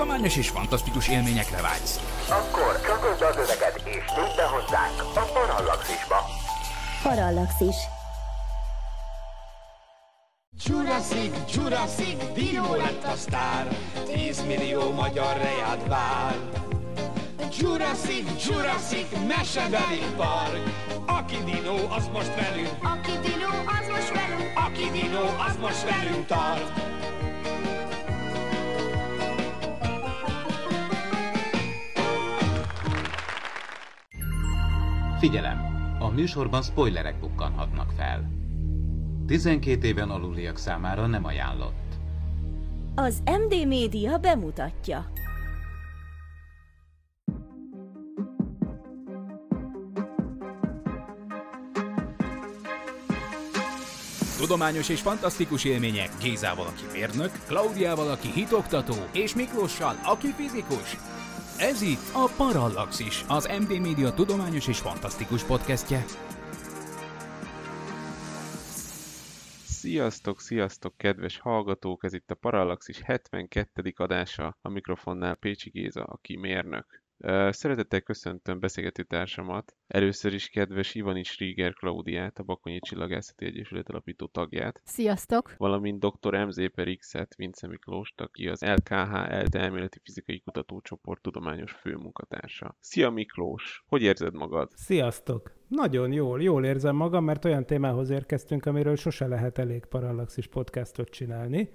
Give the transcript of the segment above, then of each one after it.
tudományos és fantasztikus élményekre vágysz. Akkor csatold az öveket és tűnj be hozzánk a Parallaxisba. Parallaxis. Jurassic, Jurassic, Dino lett a sztár, 10 millió magyar rejád vár. Jurassic, Jurassic, mesebeli park, aki Dino, az most velünk, Aki Dino, az most velünk. aki Dino, az most velünk tart. Figyelem! A műsorban spoilerek bukkanhatnak fel. 12 éven aluliak számára nem ajánlott. Az MD Média bemutatja. Tudományos és fantasztikus élmények Gézával, aki mérnök, Klaudiával, aki hitoktató, és Miklóssal, aki fizikus. Ez itt a Parallaxis, az MD Média tudományos és fantasztikus podcastje. Sziasztok, sziasztok, kedves hallgatók! Ez itt a Parallaxis 72. adása, a mikrofonnál Pécsi Géza, aki mérnök. Szeretettel köszöntöm beszélgető társamat, először is kedves Ivanics Rieger Klaudiát, a Bakonyi Csillagászati Egyesület alapító tagját, Sziasztok! valamint dr. MZ per X-et, Vince Miklóst, aki az LKH ELTE elméleti fizikai kutatócsoport tudományos főmunkatársa. Szia Miklós! Hogy érzed magad? Sziasztok! Nagyon jól, jól érzem magam, mert olyan témához érkeztünk, amiről sose lehet elég Parallaxis podcastot csinálni.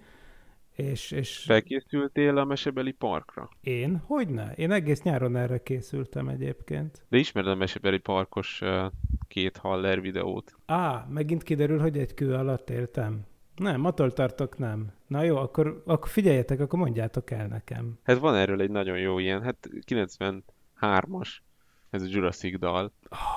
És, és Felkészültél a mesebeli parkra? én? Hogyne? Én egész nyáron erre készültem egyébként. De ismered a mesebeli parkos két Haller videót? Á, megint kiderül, hogy egy kő alatt éltem. Nem, attól tartok nem. Na jó, akkor, akkor figyeljetek, akkor mondjátok el nekem. Hát van erről egy nagyon jó ilyen, hát 93-as ez a Jurassic dal,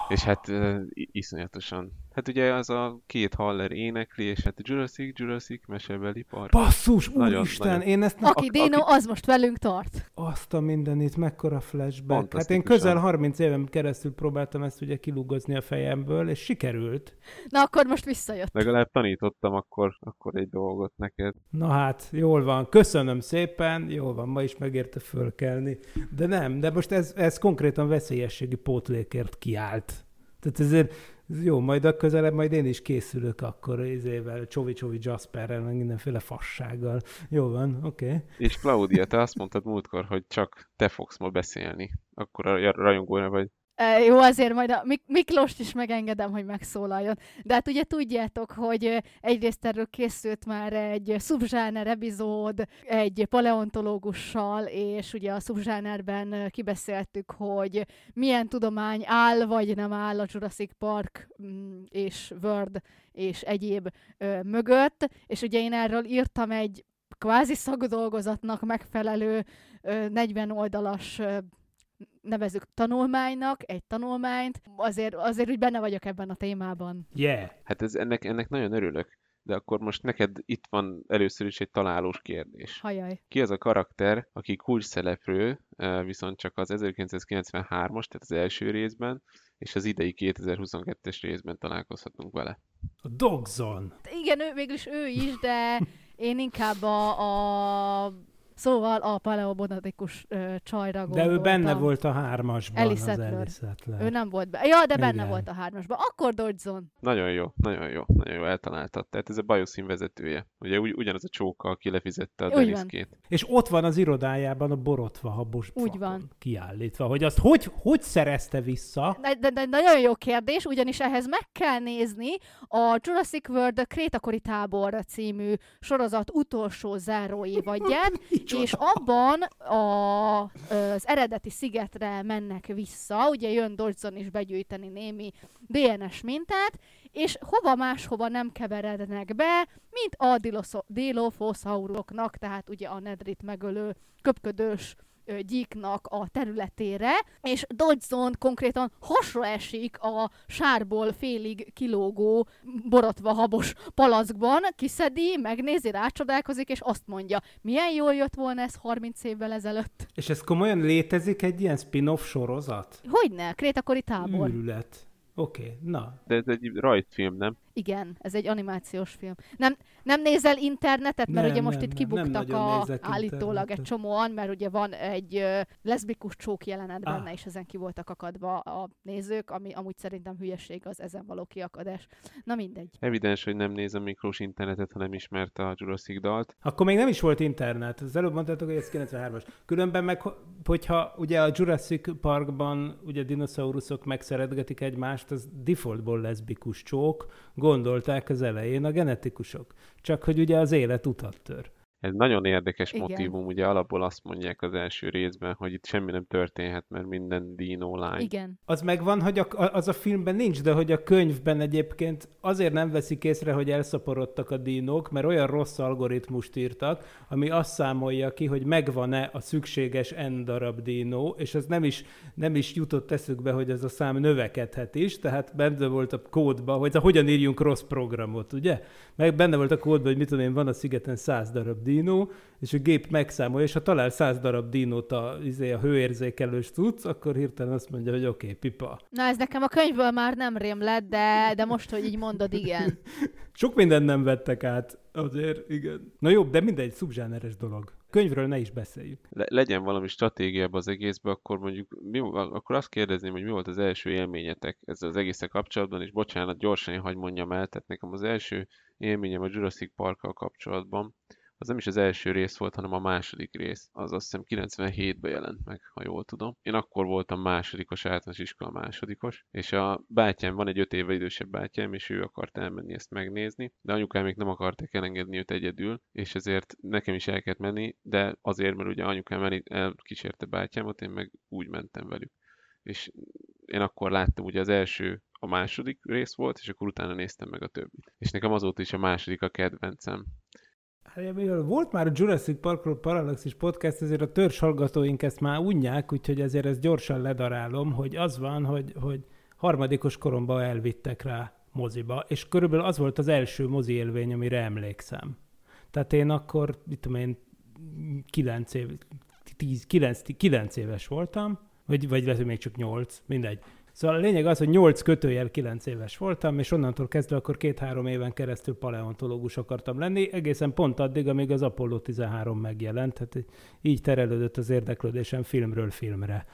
és hát iszonyatosan. Hát ugye az a két Haller énekli, és hát Jurassic, Jurassic, mesebeli park. Basszus, Nagyon, úristen, nagyon. én ezt nem... Aki Dino, az most velünk tart. Azt a mindenit, mekkora flashback. Hát én közel 30 éven keresztül próbáltam ezt ugye kilúgozni a fejemből, és sikerült. Na akkor most visszajött. Legalább tanítottam akkor, akkor egy dolgot neked. Na hát, jól van, köszönöm szépen, jól van, ma is megérte fölkelni. De nem, de most ez, ez konkrétan veszélyességi pótlékért kiállt. Tehát ezért ez jó, majd a közelebb majd én is készülök akkor izével, Csovi-Csovi Jasperrel, meg mindenféle fassággal. Jó van, oké. Okay. És Claudia, te azt mondtad múltkor, hogy csak te fogsz ma beszélni. Akkor a rajongóra vagy. Jó, azért majd a Mik- is megengedem, hogy megszólaljon. De hát ugye tudjátok, hogy egyrészt erről készült már egy szubzsáner epizód, egy paleontológussal, és ugye a szubzsánerben kibeszéltük, hogy milyen tudomány áll vagy nem áll a Jurassic Park mm, és World és egyéb mögött, és ugye én erről írtam egy kvázi szakdolgozatnak megfelelő ö, 40 oldalas nevezük tanulmánynak, egy tanulmányt, azért, azért úgy benne vagyok ebben a témában. Yeah. Hát ez, ennek, ennek nagyon örülök. De akkor most neked itt van először is egy találós kérdés. Hajaj. Ki az a karakter, aki kulcs szereplő, viszont csak az 1993-as, tehát az első részben, és az idei 2022-es részben találkozhatunk vele. A Dogzon. Igen, ő, végülis ő is, de én inkább a, a szóval a paleobonatikus ö, csajra De gondoltam. ő benne volt a hármasban, Ellie az Sattler. Ellie. Ő nem volt be. Ja, de benne Igen. volt a hármasban. Akkor Dodgson. Nagyon jó, nagyon jó, nagyon jó eltaláltad. Tehát ez a Bioszín vezetője. Ugye ugy, ugyanaz a csóka, aki lefizette a. Deniskét. És ott van az irodájában a borotva habos Úgy van. kiállítva, hogy azt hogy, hogy szerezte vissza? De, de, de nagyon jó kérdés, ugyanis ehhez meg kell nézni a Jurassic World Krétakori tábor című sorozat utolsó záró évadját, és abban a, az eredeti szigetre mennek vissza, ugye jön Dodgson is begyűjteni némi DNS mintát, és hova máshova nem keverednek be, mint a dilophosauroknak, tehát ugye a nedrit megölő köpködős gyíknak a területére, és Dodgson konkrétan hasra esik a sárból félig kilógó, borotva habos palackban, kiszedi, megnézi, rácsodálkozik, és azt mondja, milyen jól jött volna ez 30 évvel ezelőtt. És ez komolyan létezik egy ilyen spin-off sorozat? Hogyne, krétakori tábor. Űrület. Oké, okay, na. De ez egy rajzfilm, nem? Igen, ez egy animációs film. Nem, nem nézel internetet, mert Nem, ugye most nem, itt nem, nem kibuktak nagyon a, állítólag egy internetet. csomóan, mert ugye van egy ö, leszbikus csók jelenet Ah. benne, és ezen ki voltak akadva a nézők, ami amúgy szerintem hülyeség az ezen való kiakadás. Na mindegy. Evidens, hogy nem néz a Miklós internetet, ha nem ismerte a Jurassic dalt. Akkor még nem is volt internet. Az előbb mondtátok, hogy ez 93-as. Különben meg, hogyha ugye a Jurassic Parkban ugye dinoszauruszok megszeretgetik egymást, az defaultból leszbikus csók, gondolták az elején a genetikusok. Csak hogy ugye az élet utat tör. Ez nagyon érdekes Igen. motivum, ugye alapból azt mondják az első részben, hogy itt semmi nem történhet, mert minden dino lány. Igen. Az megvan, hogy a, az a filmben nincs, de hogy a könyvben egyébként azért nem veszik észre, hogy elszaporodtak a dinók, mert olyan rossz algoritmust írtak, ami azt számolja ki, hogy megvan-e a szükséges N darab dinó, és az nem is, nem is jutott eszükbe, hogy ez a szám növekedhet is, tehát benne volt a kódba, hogy hogyan írjunk rossz programot, ugye? Meg benne volt a kódban, hogy mit tudom én, van a szigeten 100 darab dinó, és a gép megszámolja, és ha talál 100 darab dinót a, izé, a hőérzékelős tudsz, akkor hirtelen azt mondja, hogy oké, okay, pipa. Na ez nekem a könyvből már nem rém lett, de, de most, hogy így mondod, igen. Sok mindent nem vettek át, azért, igen. Na jó, de mindegy, szubzsáneres dolog. Könyvről ne is beszéljük. Le- legyen valami stratégiában az egészben, akkor mondjuk, mi, akkor azt kérdezném, hogy mi volt az első élményetek ezzel az egészek kapcsolatban, és bocsánat, gyorsan én hagy mondjam el, tehát nekem az első élményem a Jurassic Parkkal kapcsolatban, az nem is az első rész volt, hanem a második rész. Az azt hiszem 97-ben jelent meg, ha jól tudom. Én akkor voltam másodikos, általános iskola másodikos, és a bátyám, van egy öt éve idősebb bátyám, és ő akart elmenni ezt megnézni, de anyukám még nem akarták elengedni őt egyedül, és ezért nekem is el kellett menni, de azért, mert ugye anyukám el- elkísérte bátyámot, én meg úgy mentem velük. És én akkor láttam ugye az első a második rész volt, és akkor utána néztem meg a többit. És nekem azóta is a második a kedvencem. Hát, mivel volt már a Jurassic Parkról Parallaxis podcast, ezért a törzs hallgatóink ezt már unják, úgyhogy ezért ezt gyorsan ledarálom, hogy az van, hogy, hogy harmadikos koromban elvittek rá moziba, és körülbelül az volt az első mozi élvény, amire emlékszem. Tehát én akkor, mit tudom én, 9 év, 10, 9, 9 éves voltam, vagy, vagy lehet, hogy még csak 8, mindegy. Szóval a lényeg az, hogy 8 kötőjel 9 éves voltam, és onnantól kezdve akkor két-három éven keresztül paleontológus akartam lenni, egészen pont addig, amíg az Apollo 13 megjelent, tehát így terelődött az érdeklődésem filmről filmre.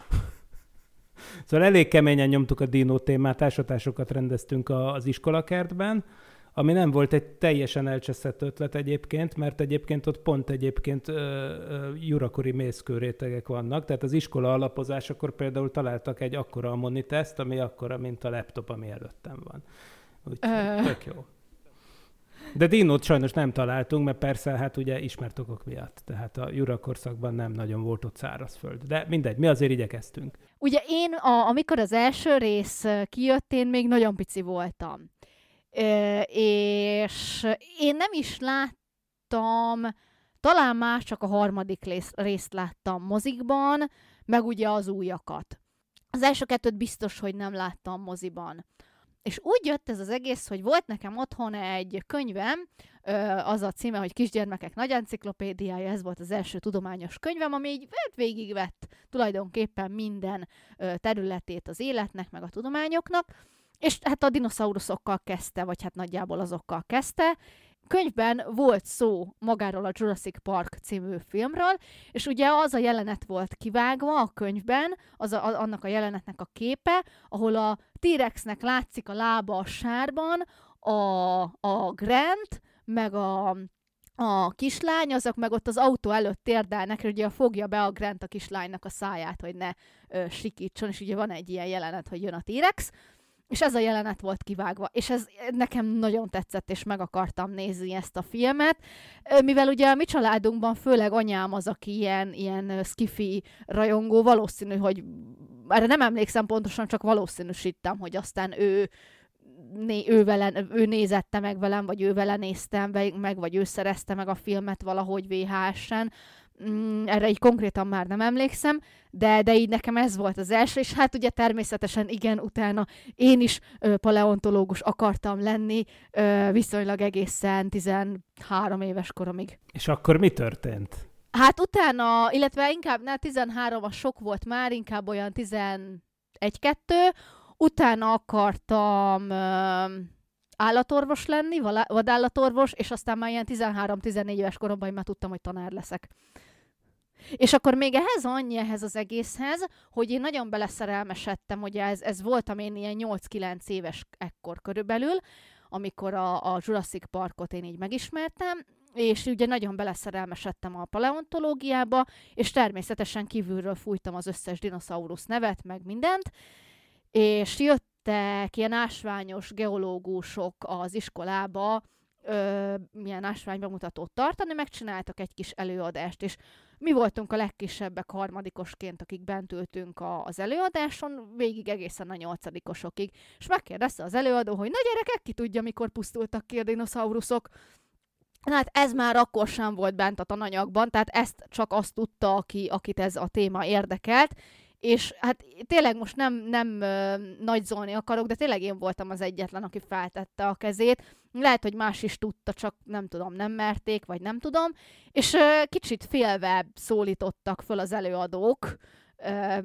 Szóval elég keményen nyomtuk a dino témát, ásatásokat rendeztünk az iskolakertben, ami nem volt egy teljesen elcseszett ötlet egyébként, mert egyébként ott pont egyébként ö, ö, jurakori mészkőrétegek vannak, tehát az iskola alapozásakor például találtak egy akkora ammoniteszt, ami akkora, mint a laptop, ami előttem van. Úgyhogy tök jó. De dinót sajnos nem találtunk, mert persze, hát ugye ismert okok miatt. Tehát a jurakorszakban nem nagyon volt ott szárazföld. De mindegy, mi azért igyekeztünk. Ugye én, a, amikor az első rész kijött, én még nagyon pici voltam. És én nem is láttam, talán már csak a harmadik rész, részt láttam mozikban, meg ugye az újakat. Az első kettőt biztos, hogy nem láttam moziban. És úgy jött ez az egész, hogy volt nekem otthon egy könyvem, az a címe, hogy Kisgyermekek nagy enciklopédiája, ez volt az első tudományos könyvem, ami így vett végigvett tulajdonképpen minden területét az életnek, meg a tudományoknak, és hát a dinoszauruszokkal kezdte, vagy hát nagyjából azokkal kezdte. Könyvben volt szó magáról a Jurassic Park című filmről, és ugye az a jelenet volt kivágva a könyvben, az a, a, annak a jelenetnek a képe, ahol a T-rexnek látszik a lába a sárban, a, a Grant, meg a, a kislány, azok meg ott az autó előtt térdelnek, és ugye fogja be a Grant a kislánynak a száját, hogy ne ö, sikítson, és ugye van egy ilyen jelenet, hogy jön a T-rex, és ez a jelenet volt kivágva, és ez nekem nagyon tetszett, és meg akartam nézni ezt a filmet, mivel ugye a mi családunkban főleg anyám az, aki ilyen, ilyen skifi rajongó, valószínű, hogy erre nem emlékszem pontosan, csak valószínűsítem, hogy aztán ő né, ő, vele, ő nézette meg velem, vagy ő vele néztem meg, vagy ő szerezte meg a filmet valahogy VHS-en. Mm, erre így konkrétan már nem emlékszem, de, de így nekem ez volt az első, és hát ugye természetesen igen, utána én is ö, paleontológus akartam lenni, ö, viszonylag egészen 13 éves koromig. És akkor mi történt? Hát utána, illetve inkább, ne, 13 az sok volt már, inkább olyan 11-2, utána akartam, ö, állatorvos lenni, vadállatorvos, és aztán már ilyen 13-14 éves koromban már tudtam, hogy tanár leszek. És akkor még ehhez annyi ehhez az egészhez, hogy én nagyon beleszerelmesedtem, hogy ez, ez voltam én ilyen 8-9 éves ekkor körülbelül, amikor a, a Jurassic Parkot én így megismertem, és ugye nagyon beleszerelmesedtem a paleontológiába, és természetesen kívülről fújtam az összes dinoszaurusz nevet, meg mindent, és jöttek ilyen ásványos geológusok az iskolába, ö, milyen ásványbemutatót tartani, megcsináltak egy kis előadást, és mi voltunk a legkisebbek harmadikosként, akik bent ültünk a, az előadáson, végig egészen a nyolcadikosokig. És megkérdezte az előadó, hogy na gyerekek, ki tudja, mikor pusztultak ki a dinoszauruszok. Na hát ez már akkor sem volt bent a tananyagban, tehát ezt csak azt tudta, aki, akit ez a téma érdekelt, és hát tényleg most nem, nem ö, nagyzolni akarok, de tényleg én voltam az egyetlen, aki feltette a kezét. Lehet, hogy más is tudta, csak nem tudom, nem merték, vagy nem tudom. És kicsit félve szólítottak föl az előadók,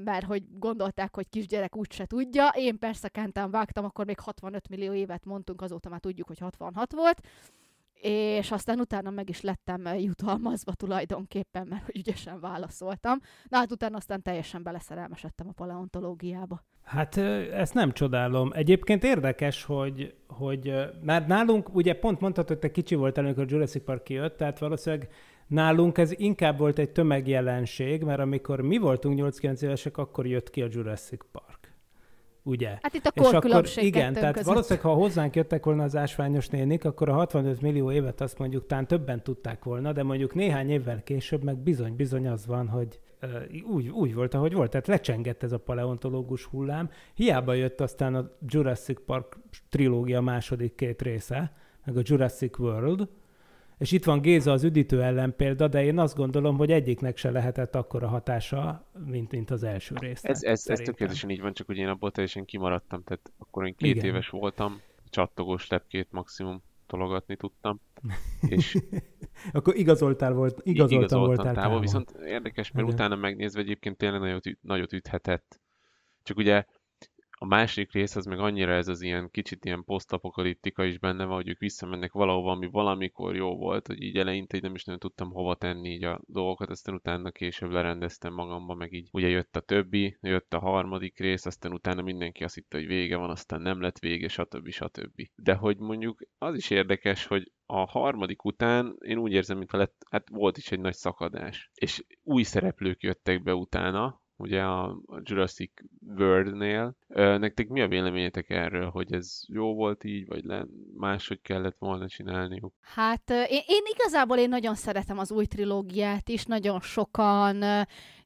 mert hogy gondolták, hogy kisgyerek úgyse tudja. Én persze kentán vágtam, akkor még 65 millió évet mondtunk, azóta már tudjuk, hogy 66 volt és aztán utána meg is lettem eh, jutalmazva tulajdonképpen, mert hogy ügyesen válaszoltam. Na hát utána aztán teljesen beleszerelmesedtem a paleontológiába. Hát ezt nem csodálom. Egyébként érdekes, hogy, hogy már nálunk, ugye pont mondtad, hogy te kicsi voltál, amikor Jurassic Park kijött, tehát valószínűleg nálunk ez inkább volt egy tömegjelenség, mert amikor mi voltunk 8-9 évesek, akkor jött ki a Jurassic Park. Ugye? Hát itt a És akkor igen, tehát között. valószínűleg, ha hozzánk jöttek volna az ásványos nénik, akkor a 65 millió évet azt mondjuk talán többen tudták volna, de mondjuk néhány évvel később meg bizony-bizony az van, hogy úgy, úgy volt, ahogy volt. Tehát lecsengett ez a paleontológus hullám. Hiába jött aztán a Jurassic Park trilógia második két része, meg a Jurassic World, és itt van Géza az üdítő ellenpélda, de én azt gondolom, hogy egyiknek se lehetett akkora hatása, mint, mint az első rész. Ez, ez, ez tökéletesen így van, csak ugye én abból teljesen kimaradtam, tehát akkor én két Igen. Éves voltam, csattogós lepkét maximum tologatni tudtam, és Akkor igazoltál volt, igazoltam, igazoltam voltál távol, távol. viszont érdekes, mert Igen. utána megnézve egyébként tényleg nagyot, nagyot üthetett. Csak ugye a másik rész az meg annyira ez az ilyen kicsit ilyen posztapokaliptika is benne van, hogy ők visszamennek valahova, ami valamikor jó volt, hogy így eleinte így nem is nagyon tudtam hova tenni így a dolgokat, aztán utána később lerendeztem magamba, meg így ugye jött a többi, jött a harmadik rész, aztán utána mindenki azt hitte, hogy vége van, aztán nem lett vége, stb. stb. De hogy mondjuk az is érdekes, hogy a harmadik után én úgy érzem, mintha lett, hát volt is egy nagy szakadás. És új szereplők jöttek be utána, ugye a Jurassic World-nél. Nektek mi a véleményetek erről, hogy ez jó volt így, vagy le, máshogy kellett volna csinálniuk? Hát én, én igazából én nagyon szeretem az új trilógiát is, nagyon sokan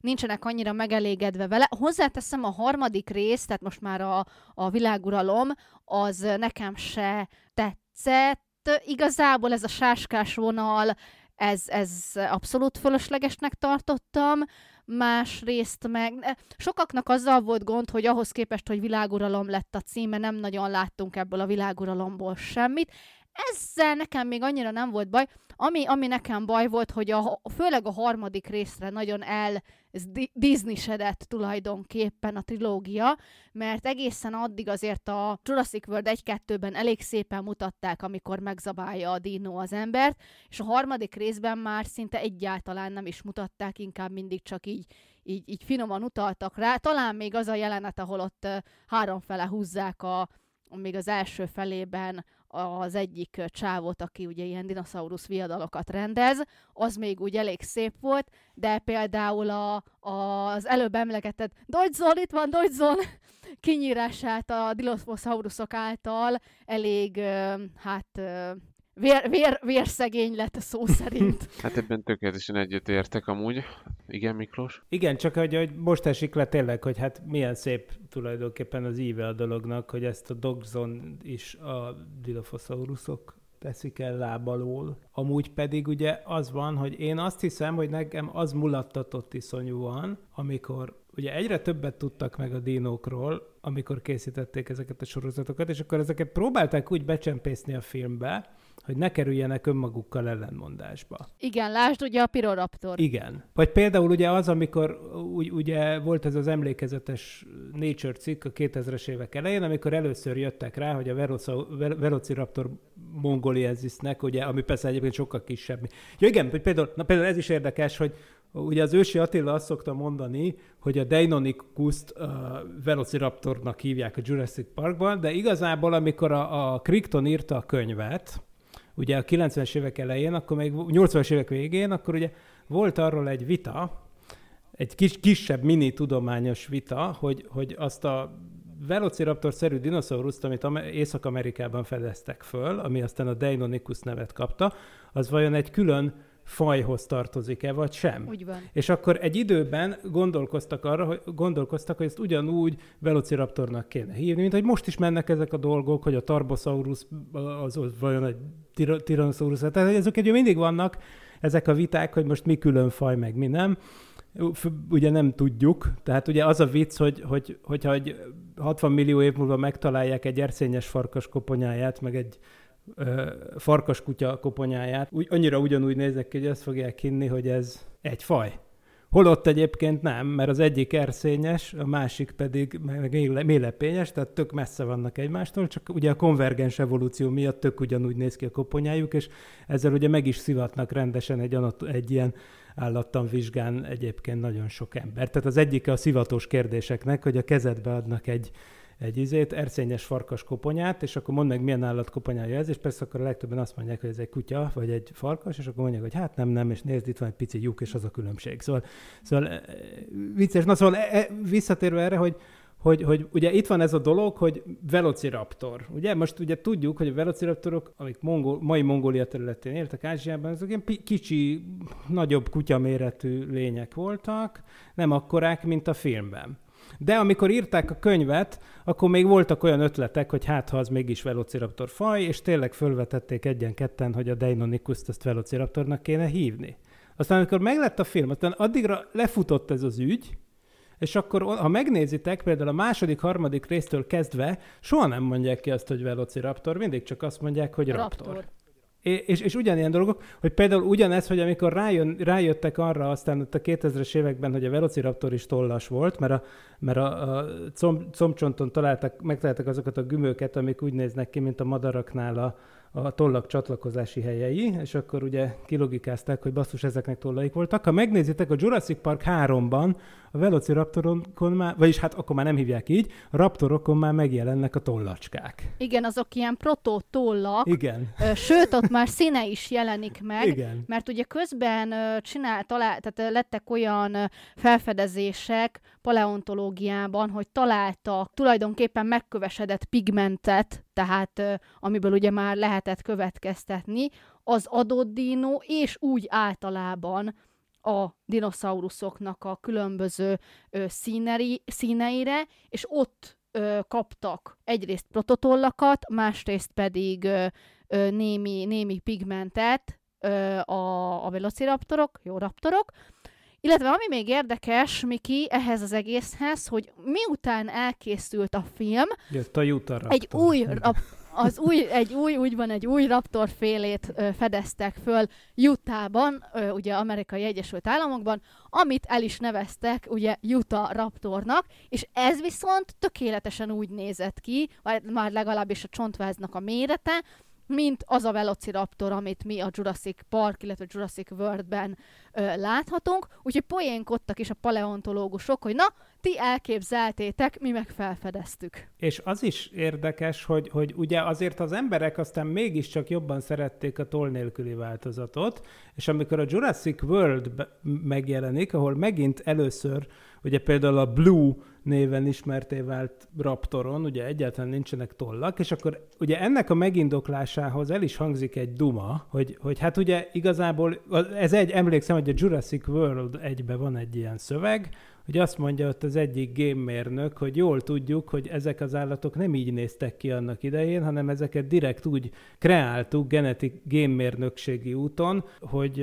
nincsenek annyira megelégedve vele. Hozzáteszem a harmadik rész, tehát most már a, a világuralom, az nekem se tetszett. Igazából ez a sáskás vonal, ez, ez abszolút fölöslegesnek tartottam. Másrészt meg eh, sokaknak azzal volt gond, hogy ahhoz képest, hogy világuralom lett a címe, nem nagyon láttunk ebből a világuralomból semmit. Ezzel nekem még annyira nem volt baj. Ami, ami nekem baj volt, hogy a, főleg a harmadik részre nagyon el ez di- Disney-sedett tulajdonképpen a trilógia, mert egészen addig azért a Jurassic World 1-2-ben elég szépen mutatták, amikor megzabálja a dino az embert, és a harmadik részben már szinte egyáltalán nem is mutatták, inkább mindig csak így, így, így finoman utaltak rá. Talán még az a jelenet, ahol ott háromfele húzzák a, még az első felében az egyik csávot, aki ugye ilyen dinoszaurusz viadalokat rendez, az még úgy elég szép volt, de például a, a, az előbb emlegetett Dodgezon, itt van Dodgezon kinyírását a dinoszauruszok által elég, hát vér, vér, vérszegény lett szó szerint. Hát ebben tökéletesen egyetértek amúgy. Igen, Miklós? Igen, csak hogy, hogy most esik le tényleg, hogy hát milyen szép tulajdonképpen az íve a dolognak, hogy ezt a Dogzon is a Dilophosaurusok teszik el lábalól. Amúgy pedig ugye az van, hogy én azt hiszem, hogy nekem az mulattatott iszonyúan, amikor ugye egyre többet tudtak meg a dinókról, amikor készítették ezeket a sorozatokat, és akkor ezeket próbálták úgy becsempészni a filmbe, hogy ne kerüljenek önmagukkal ellenmondásba. Igen, lásd ugye a Piroraptor. Igen. Vagy például ugye az, amikor ugye volt ez az emlékezetes Nature cikk a 2000-es évek elején, amikor először jöttek rá, hogy a Velosa, Velociraptor mongolienzisnek, ugye, ami persze egyébként sokkal kisebb. Ja igen, például, na például ez is érdekes, hogy Ugye az ősi Attila azt szokta mondani, hogy a Deinonychus-t uh, Velociraptornak hívják a Jurassic Parkban, de igazából amikor a, a Crichton írta a könyvet, ugye a 90-es évek elején, akkor még 80-as évek végén, akkor ugye volt arról egy vita, egy kis, kisebb mini tudományos vita, hogy, hogy azt a Velociraptor-szerű dinoszaurusz, amit Észak-Amerikában fedeztek föl, ami aztán a Deinonychus nevet kapta, az vajon egy külön fajhoz tartozik-e, vagy sem. Úgy van. És akkor egy időben gondolkoztak arra, hogy gondolkoztak, hogy ezt ugyanúgy Velociraptornak kéne hívni, mint hogy most is mennek ezek a dolgok, hogy a Tarbosaurus az, az vajon egy Tyrannosaurus. Tehát ezek egy mindig vannak, ezek a viták, hogy most mi külön faj, meg mi nem. Ugye nem tudjuk, tehát ugye az a vicc, hogy, hogy, hogyha egy 60 millió év múlva megtalálják egy erszényes farkas koponyáját, meg egy farkaskutya koponyáját, úgy, annyira ugyanúgy nézek ki, hogy azt fogják hinni, hogy ez egy faj. Holott egyébként nem, mert az egyik erszényes, a másik pedig mélepényes, tehát tök messze vannak egymástól, csak ugye a konvergens evolúció miatt tök ugyanúgy néz ki a koponyájuk, és ezzel ugye meg is szivatnak rendesen egy, egy ilyen állattan vizsgán egyébként nagyon sok ember. Tehát az egyik a szivatós kérdéseknek, hogy a kezedbe adnak egy egy izét, erszényes farkas koponyát, és akkor mondd meg, milyen állat koponyája ez, és persze akkor a legtöbben azt mondják, hogy ez egy kutya, vagy egy farkas, és akkor mondják, hogy hát nem, nem, és nézd, itt van egy pici lyuk, és az a különbség. Szóval, szóval e, vicces. Na szóval e, visszatérve erre, hogy, hogy, hogy ugye itt van ez a dolog, hogy velociraptor. Ugye most ugye tudjuk, hogy a velociraptorok, amik mongol, mai Mongólia területén éltek Ázsiában, azok ilyen kicsi, nagyobb kutyaméretű lények voltak, nem akkorák, mint a filmben. De amikor írták a könyvet, akkor még voltak olyan ötletek, hogy hát ha az mégis Velociraptor faj, és tényleg fölvetették egyen-ketten, hogy a Deinonychus-t ezt Velociraptornak kéne hívni. Aztán amikor meglett a film, aztán addigra lefutott ez az ügy, és akkor, ha megnézitek, például a második, harmadik résztől kezdve soha nem mondják ki azt, hogy Velociraptor, mindig csak azt mondják, hogy Raptor. Raptor. És, és ugyanilyen dolgok, hogy például ugyanez, hogy amikor rájön, rájöttek arra aztán ott a 2000-es években, hogy a Velociraptor is tollas volt, mert a, mert a, a comb, combcsonton találtak, megtaláltak azokat a gümőket, amik úgy néznek ki, mint a madaraknál a, a tollak csatlakozási helyei, és akkor ugye kilogikázták, hogy basszus, ezeknek tollaik voltak. Ha megnézitek a Jurassic Park 3-ban, a Velociraptorokon már, vagyis hát akkor már nem hívják így, a raptorokon már megjelennek a tollacskák. Igen, azok ilyen proto-tollak. Igen. Sőt, ott már színe is jelenik meg, Igen. mert ugye közben csinál, talál, tehát lettek olyan felfedezések paleontológiában, hogy találtak tulajdonképpen megkövesedett pigmentet, tehát amiből ugye már lehetett következtetni, az adott dino, és úgy általában a dinoszauruszoknak a különböző ö, színeri, színeire, és ott ö, kaptak egyrészt prototollakat, másrészt pedig ö, ö, némi, némi pigmentet ö, a, a velociraptorok, jó raptorok, illetve ami még érdekes, Miki, ehhez az egészhez, hogy miután elkészült a film, Jött a Raptor. egy új rap, az új, egy új, úgy van, egy új raptor félét ö, fedeztek föl Utahban, ö, ugye Amerikai Egyesült Államokban, amit el is neveztek ugye Utah Raptornak, és ez viszont tökéletesen úgy nézett ki, vagy már legalábbis a csontváznak a mérete, mint az a Velociraptor, amit mi a Jurassic Park, illetve Jurassic World-ben ö, láthatunk. Úgyhogy poénkodtak is a paleontológusok, hogy na, ti elképzeltétek, mi meg felfedeztük. És az is érdekes, hogy, hogy ugye azért az emberek aztán mégiscsak jobban szerették a toll nélküli változatot, és amikor a Jurassic World megjelenik, ahol megint először, ugye például a Blue néven ismerté vált Raptoron, ugye egyáltalán nincsenek tollak, és akkor ugye ennek a megindoklásához el is hangzik egy duma, hogy, hogy hát ugye igazából, ez egy, emlékszem, hogy a Jurassic World egybe van egy ilyen szöveg, hogy azt mondja ott az egyik gémmérnök, hogy jól tudjuk, hogy ezek az állatok nem így néztek ki annak idején, hanem ezeket direkt úgy kreáltuk genetik gémmérnökségi úton, hogy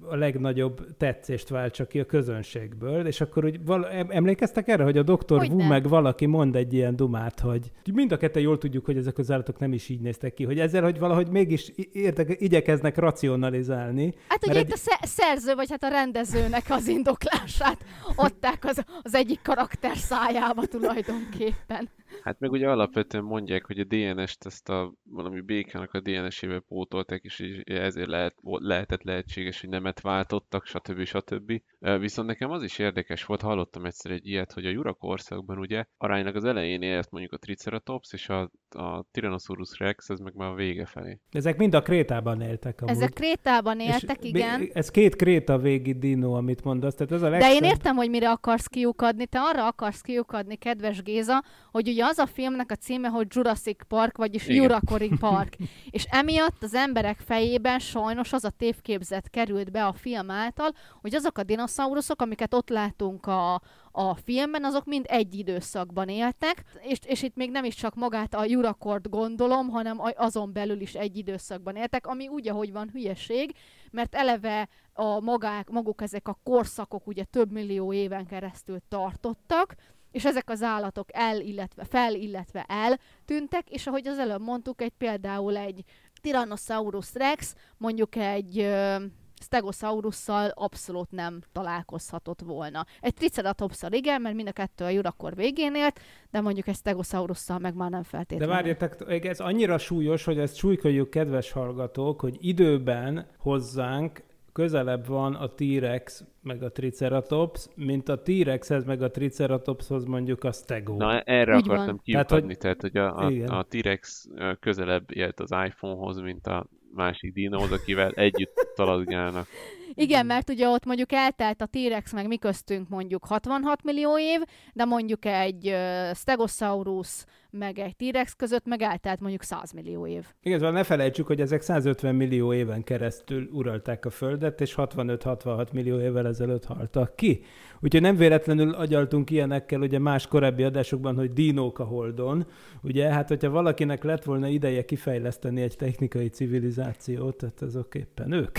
a legnagyobb tetszést váltsa ki a közönségből, és akkor úgy val- em- emlékeztek erre, hogy a doktor Wu meg valaki mond egy ilyen dumát, hogy mind a ketten jól tudjuk, hogy ezek az állatok nem is így néztek ki, hogy ezzel, hogy valahogy mégis értek, igyekeznek racionalizálni. Hát ugye itt a sze- szerző, vagy hát a rendezőnek az indoklását adták az, az egyik karakter szájába tulajdonképpen. Hát meg ugye alapvetően mondják, hogy a DNS-t ezt a valami békának a DNS-ével pótolták, és így ezért lehet, lehetett lehetséges, hogy nemet váltottak, stb. stb. Viszont nekem az is érdekes volt, hallottam egyszer egy ilyet, hogy a Jurak országban ugye aránylag az elején élt mondjuk a Triceratops, és a, a Tyrannosaurus Rex, ez meg már a vége felé. Ezek mind a Krétában éltek amúgy. Ezek Krétában éltek, És igen. Ez két Kréta végi dino, amit mondasz. Tehát ez a De legszebb... én értem, hogy mire akarsz kiukadni. Te arra akarsz kiukadni, kedves Géza, hogy ugye az a filmnek a címe, hogy Jurassic Park, vagyis Igen. Jurakorik Park. És emiatt az emberek fejében sajnos az a tévképzet került be a film által, hogy azok a dinoszauruszok, amiket ott látunk a, a filmben, azok mind egy időszakban éltek, és, és itt még nem is csak magát a Jurakort gondolom, hanem azon belül is egy időszakban éltek, ami úgy, ahogy van hülyeség, mert eleve a magák, maguk ezek a korszakok ugye több millió éven keresztül tartottak, és ezek az állatok el, illetve fel, illetve eltűntek, és ahogy az előbb mondtuk, egy például egy Tyrannosaurus rex, mondjuk egy ö, Stegosaurusszal abszolút nem találkozhatott volna. Egy Triceratopsszal igen, mert mind a kettő a Jurakor végén élt, de mondjuk egy Stegosaurusszal meg már nem De feltétlenül. várjatok, ez annyira súlyos, hogy ezt súlykoljuk, kedves hallgatók, hogy időben hozzánk közelebb van a T-rex meg a Triceratops, mint a T-rexhez meg a Triceratopshoz mondjuk a Stego. Na, erre van. akartam Tehát, kiukadni, hogy- tehát, hogy a, Igen. a, a T-Rex közelebb élt az iPhonehoz, mint a másik dinóhoz, akivel együtt szaladgálnak. Igen, mert ugye ott mondjuk eltelt a T-rex meg mi köztünk mondjuk 66 millió év, de mondjuk egy uh, Stegosaurus meg egy T-rex között meg eltelt mondjuk 100 millió év. Igazából ne felejtsük, hogy ezek 150 millió éven keresztül uralták a Földet, és 65-66 millió évvel ezelőtt haltak ki. Úgyhogy nem véletlenül agyaltunk ilyenekkel ugye más korábbi adásokban, hogy dinók a Holdon. Ugye, hát hogyha valakinek lett volna ideje kifejleszteni egy technikai civilizációt, tehát azok éppen ők.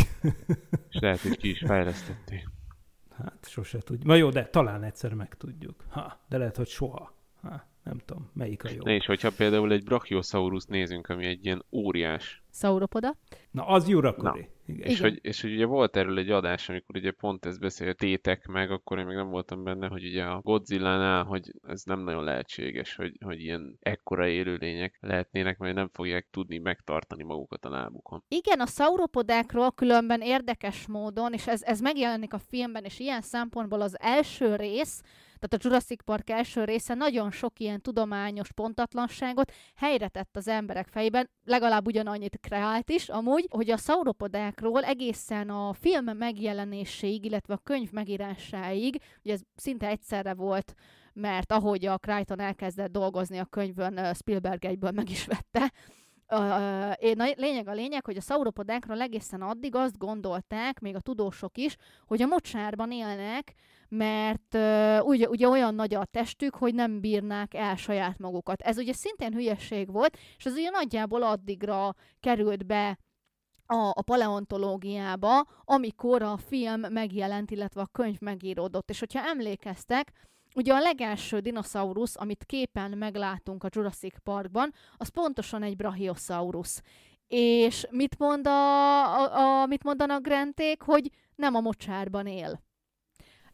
És lehet, hogy ki is fejlesztették. Hát sose tudjuk. Ma jó, de talán egyszer megtudjuk. Ha, de lehet, hogy soha. Ha, nem tudom, melyik a jó. Na és hogyha például egy Brachiosaurus nézünk, ami egy ilyen óriás, Sauropoda. Na, az Jurakori. Igen. és Igen. hogy, és hogy ugye volt erről egy adás, amikor ugye pont ezt beszéltétek meg, akkor én még nem voltam benne, hogy ugye a Godzilla-nál, hogy ez nem nagyon lehetséges, hogy, hogy ilyen ekkora élőlények lehetnének, mert nem fogják tudni megtartani magukat a lábukon. Igen, a szauropodákról különben érdekes módon, és ez, ez megjelenik a filmben, és ilyen szempontból az első rész, tehát a Jurassic Park első része nagyon sok ilyen tudományos pontatlanságot helyre tett az emberek fejében, legalább ugyanannyit kreált is, amúgy, hogy a szauropodákról egészen a film megjelenéséig, illetve a könyv megírásáig, ugye ez szinte egyszerre volt, mert ahogy a Crichton elkezdett dolgozni a könyvön, Spielberg egyből meg is vette, a lényeg a lényeg, hogy a szauropodákról egészen addig azt gondolták, még a tudósok is, hogy a mocsárban élnek, mert uh, ugye, ugye olyan nagy a testük, hogy nem bírnák el saját magukat. Ez ugye szintén hülyeség volt, és ez ugye nagyjából addigra került be a, a paleontológiába, amikor a film megjelent, illetve a könyv megíródott. És hogyha emlékeztek, Ugye a legelső dinoszaurusz, amit képen meglátunk a Jurassic Parkban, az pontosan egy Brachiosaurus. És mit, mond a, a, a, mit mondanak Granték, hogy nem a mocsárban él.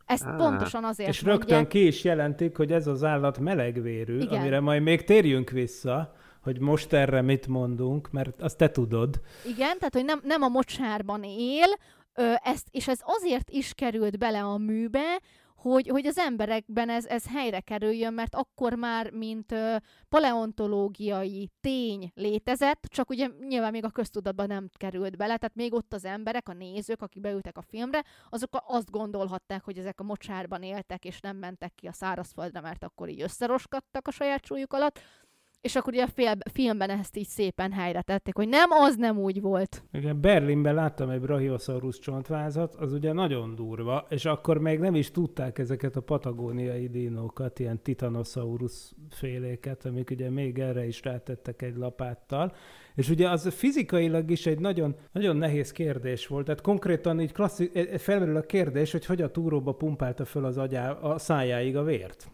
Ezt Á, pontosan azért És rögtön mondják. ki is jelentik, hogy ez az állat melegvérű, Igen. amire majd még térjünk vissza, hogy most erre mit mondunk, mert azt te tudod. Igen, tehát hogy nem, nem a mocsárban él, ö, ezt, és ez azért is került bele a műbe, hogy, hogy az emberekben ez, ez helyre kerüljön, mert akkor már, mint ö, paleontológiai tény létezett, csak ugye nyilván még a köztudatban nem került bele, tehát még ott az emberek, a nézők, akik beültek a filmre, azok azt gondolhatták, hogy ezek a mocsárban éltek, és nem mentek ki a szárazföldre, mert akkor így összeroskadtak a saját súlyuk alatt, és akkor ugye a fél, filmben ezt így szépen helyre tették, hogy nem, az nem úgy volt. Igen, Berlinben láttam egy Brachiosaurus csontvázat, az ugye nagyon durva, és akkor még nem is tudták ezeket a patagóniai dinókat, ilyen Titanosaurus féléket, amik ugye még erre is rátettek egy lapáttal, és ugye az fizikailag is egy nagyon, nagyon nehéz kérdés volt. Tehát konkrétan így klasszik, e- e- felmerül a kérdés, hogy hogy a túróba pumpálta föl az agyá, a szájáig a vért.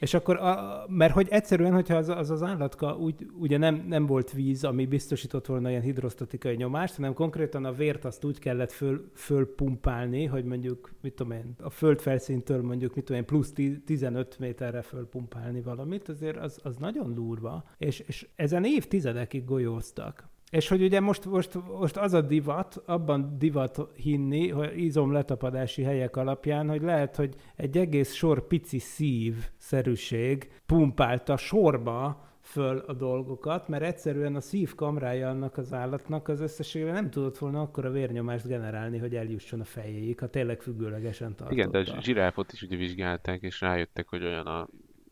És akkor, a, mert hogy egyszerűen, hogyha az az, az állatka úgy, ugye nem, nem volt víz, ami biztosított volna ilyen hidrosztatikai nyomást, hanem konkrétan a vért azt úgy kellett föl, fölpumpálni, hogy mondjuk, mit tudom én, a földfelszíntől mondjuk, mit tudom én, plusz 15 méterre fölpumpálni valamit, azért az, az nagyon durva. És, és ezen évtizedekig golyóztak. És hogy ugye most, most, most az a divat, abban divat hinni, hogy izomletapadási helyek alapján, hogy lehet, hogy egy egész sor pici szív-szerűség pumpálta sorba föl a dolgokat, mert egyszerűen a szív kamrája annak az állatnak az összességében nem tudott volna akkor a vérnyomást generálni, hogy eljusson a fejéig, ha tényleg függőlegesen tartotta. Igen, de a zsiráfot is ugye vizsgálták, és rájöttek, hogy olyan a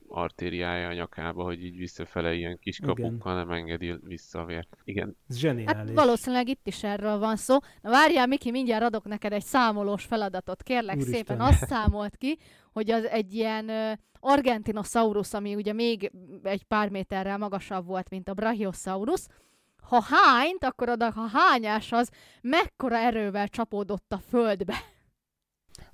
artériája a nyakába, hogy így visszafele ilyen kis kapukkal nem engedi vissza a vért. Igen, Ez zseniális. Hát valószínűleg itt is erről van szó. Na várjál, Miki, mindjárt adok neked egy számolós feladatot. Kérlek Úristen. szépen, azt számolt ki, hogy az egy ilyen Argentinosaurus, ami ugye még egy pár méterrel magasabb volt, mint a Brachiosaurus, ha hányt, akkor oda a hányás az mekkora erővel csapódott a földbe.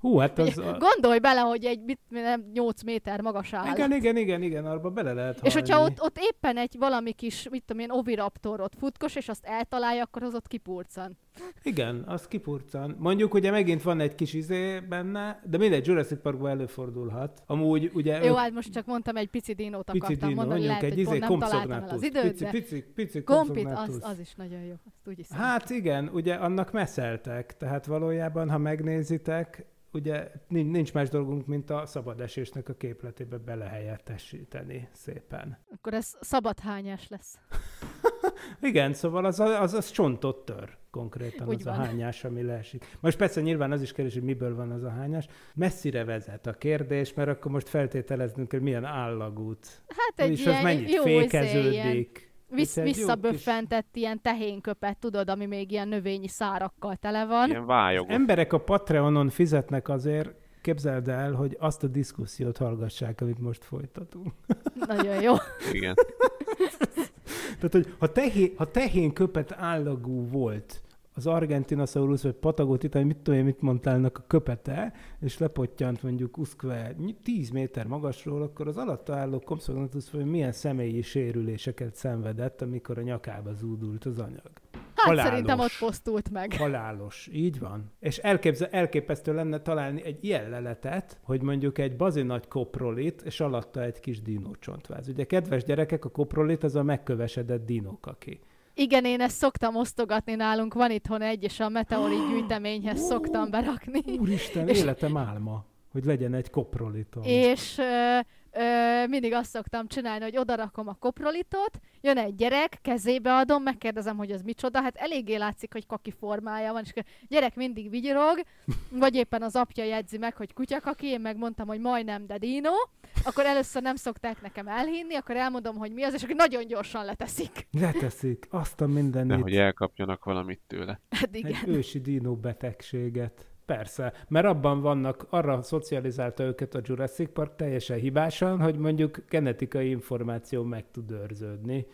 Hú, hát az... A... Gondolj bele, hogy egy mit, nem, 8 méter magas állat. Igen, igen, igen, igen, arba bele lehet És hogyha halni. ott, ott éppen egy valami kis, mit tudom én, oviraptor ott futkos, és azt eltalálja, akkor az ott kipurcan. Igen, az kipurcan. Mondjuk ugye megint van egy kis izé benne, de mindegy, Jurassic Parkban előfordulhat. Amúgy ugye Jó, ők hát most csak mondtam, egy pici dinót pici akartam dino, mondani, mondjuk lehet, egy hogy izé pont nem találtam el az időt, Pici, de pici, pici kompit, az, az is nagyon jó. Azt úgy hiszem. Hát igen, ugye annak messzeltek, tehát valójában, ha megnézitek, ugye nincs, más dolgunk, mint a szabad esésnek a képletébe belehelyettesíteni szépen. Akkor ez szabad hányás lesz. Igen, szóval az, az, az csontot tör konkrétan Úgy az van. a hányás, ami leesik. Most persze nyilván az is kérdés, hogy miből van az a hányás. Messzire vezet a kérdés, mert akkor most feltételeznünk, hogy milyen állagút. Hát egy és ilyen az mennyit jó izé, ilyen jó visszaböffentett ilyen tehénköpet, tudod, ami még ilyen növényi szárakkal tele van. ilyen vályogos. Emberek a Patreonon fizetnek azért, képzeld el, hogy azt a diszkusziót hallgassák, amit most folytatunk. Nagyon jó. Igen. Tehát, hogy ha, tehén, ha tehén köpet állagú volt az Argentinosaurus vagy Patagotitan, mit tudom én, mit mondtálnak a köpete, és lepottyant mondjuk uszkve 10 méter magasról, akkor az alatta álló Compsognathus vagy milyen személyi sérüléseket szenvedett, amikor a nyakába zúdult az anyag. Hát Halálos. szerintem ott posztult meg. Halálos, így van. És elképzel, elképesztő lenne találni egy ilyen leletet, hogy mondjuk egy bazi nagy koprolit, és alatta egy kis dinócsontváz. Ugye, kedves gyerekek, a koprolit az a megkövesedett dinókaki. Igen, én ezt szoktam osztogatni nálunk, van itthon egy, és a meteorit gyűjteményhez szoktam berakni. Úristen, És- életem álma, hogy legyen egy koprolitom. És ö, mindig azt szoktam csinálni, hogy odarakom a koprolitot, jön egy gyerek, kezébe adom, megkérdezem, hogy az micsoda, hát eléggé látszik, hogy kaki formája van, és a gyerek mindig vigyorog, vagy éppen az apja jegyzi meg, hogy kutyakaki, én megmondtam, hogy majdnem, de dino, akkor először nem szokták nekem elhinni, akkor elmondom, hogy mi az, és akkor nagyon gyorsan leteszik. Leteszik azt a mindenit. Nehogy elkapjanak valamit tőle. Hát igen. Egy ősi dino betegséget. Persze, mert abban vannak, arra szocializálta őket a Jurassic Park teljesen hibásan, hogy mondjuk genetikai információ meg tud őrződni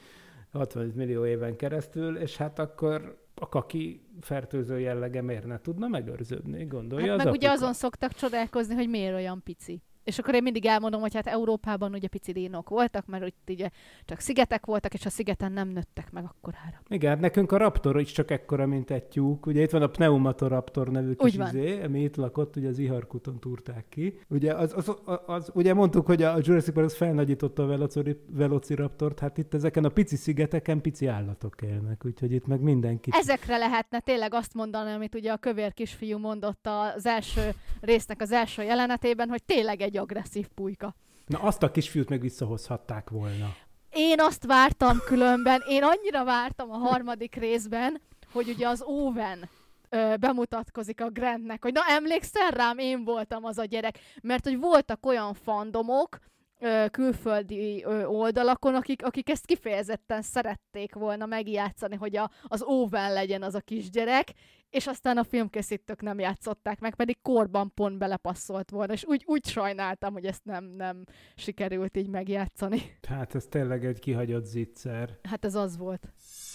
65 millió éven keresztül, és hát akkor a kaki fertőző jellege miért ne tudna megőrződni, gondolja Hát az meg ugye apuka. azon szoktak csodálkozni, hogy miért olyan pici. És akkor én mindig elmondom, hogy hát Európában ugye pici dinók voltak, mert itt ugye csak szigetek voltak, és a szigeten nem nőttek meg akkorára. Igen, hát nekünk a raptor is csak ekkora, mint egy tyúk. Ugye itt van a Pneumatoraptor nevű kis izé, ami itt lakott, ugye az Iharkuton túrták ki. Ugye, az, az, az, az, ugye mondtuk, hogy a Jurassic Park felnagyította a velociri- Velociraptort, hát itt ezeken a pici szigeteken pici állatok élnek, úgyhogy itt meg mindenki. Ezekre lehetne tényleg azt mondani, amit ugye a kövér kisfiú mondott az első résznek az első jelenetében, hogy tényleg egy agresszív pulyka. Na azt a kisfiút meg visszahozhatták volna. Én azt vártam különben, én annyira vártam a harmadik részben, hogy ugye az Owen ö, bemutatkozik a Grantnek, hogy na emlékszel rám, én voltam az a gyerek. Mert hogy voltak olyan fandomok, ö, külföldi ö, oldalakon, akik, akik ezt kifejezetten szerették volna megjátszani, hogy a, az Owen legyen az a kisgyerek, és aztán a filmkészítők nem játszották meg, pedig korban pont belepasszolt volna, és úgy, úgy sajnáltam, hogy ezt nem, nem sikerült így megjátszani. Hát ez tényleg egy kihagyott zicser. Hát ez az volt.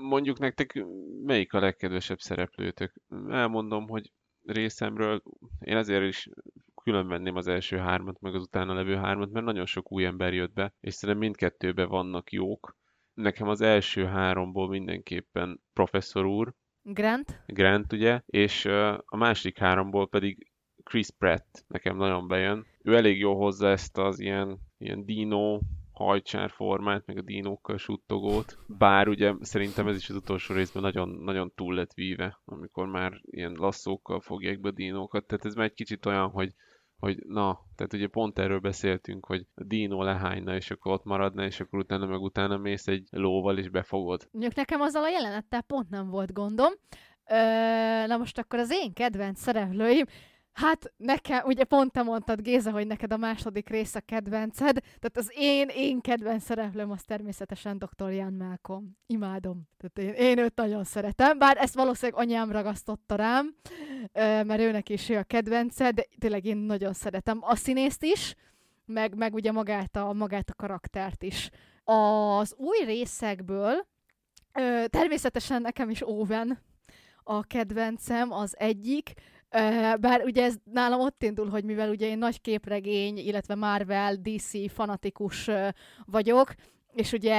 Mondjuk nektek melyik a legkedvesebb szereplőtök? Elmondom, hogy részemről én azért is külön venném az első hármat, meg az utána levő hármat, mert nagyon sok új ember jött be, és szerintem mindkettőben vannak jók. Nekem az első háromból mindenképpen professzor úr, Grant? Grant ugye, és a másik háromból pedig Chris Pratt nekem nagyon bejön. Ő elég jó hozza ezt az ilyen, ilyen dino hajcsár formát, meg a dinókkal suttogót. Bár ugye szerintem ez is az utolsó részben nagyon, nagyon túl lett víve, amikor már ilyen lasszókkal fogják be a dinókat. Tehát ez már egy kicsit olyan, hogy hogy na, tehát ugye pont erről beszéltünk, hogy a dino lehányna, és akkor ott maradna, és akkor utána meg utána mész egy lóval, és befogod. Mondjuk nekem azzal a jelenettel pont nem volt gondom. Ö, na most akkor az én kedvenc szereplőim, hát nekem, ugye pont te mondtad Géza, hogy neked a második rész a kedvenced, tehát az én, én kedvenc szereplőm az természetesen Dr. Jan Malcolm. Imádom. Tehát én, én őt nagyon szeretem, bár ezt valószínűleg anyám ragasztotta rám, mert őnek is ő a kedvence, de tényleg én nagyon szeretem a színészt is, meg, meg ugye magát a, magát a karaktert is. Az új részekből természetesen nekem is Owen a kedvencem, az egyik, bár ugye ez nálam ott indul, hogy mivel ugye én nagy képregény, illetve Marvel, DC fanatikus vagyok, és ugye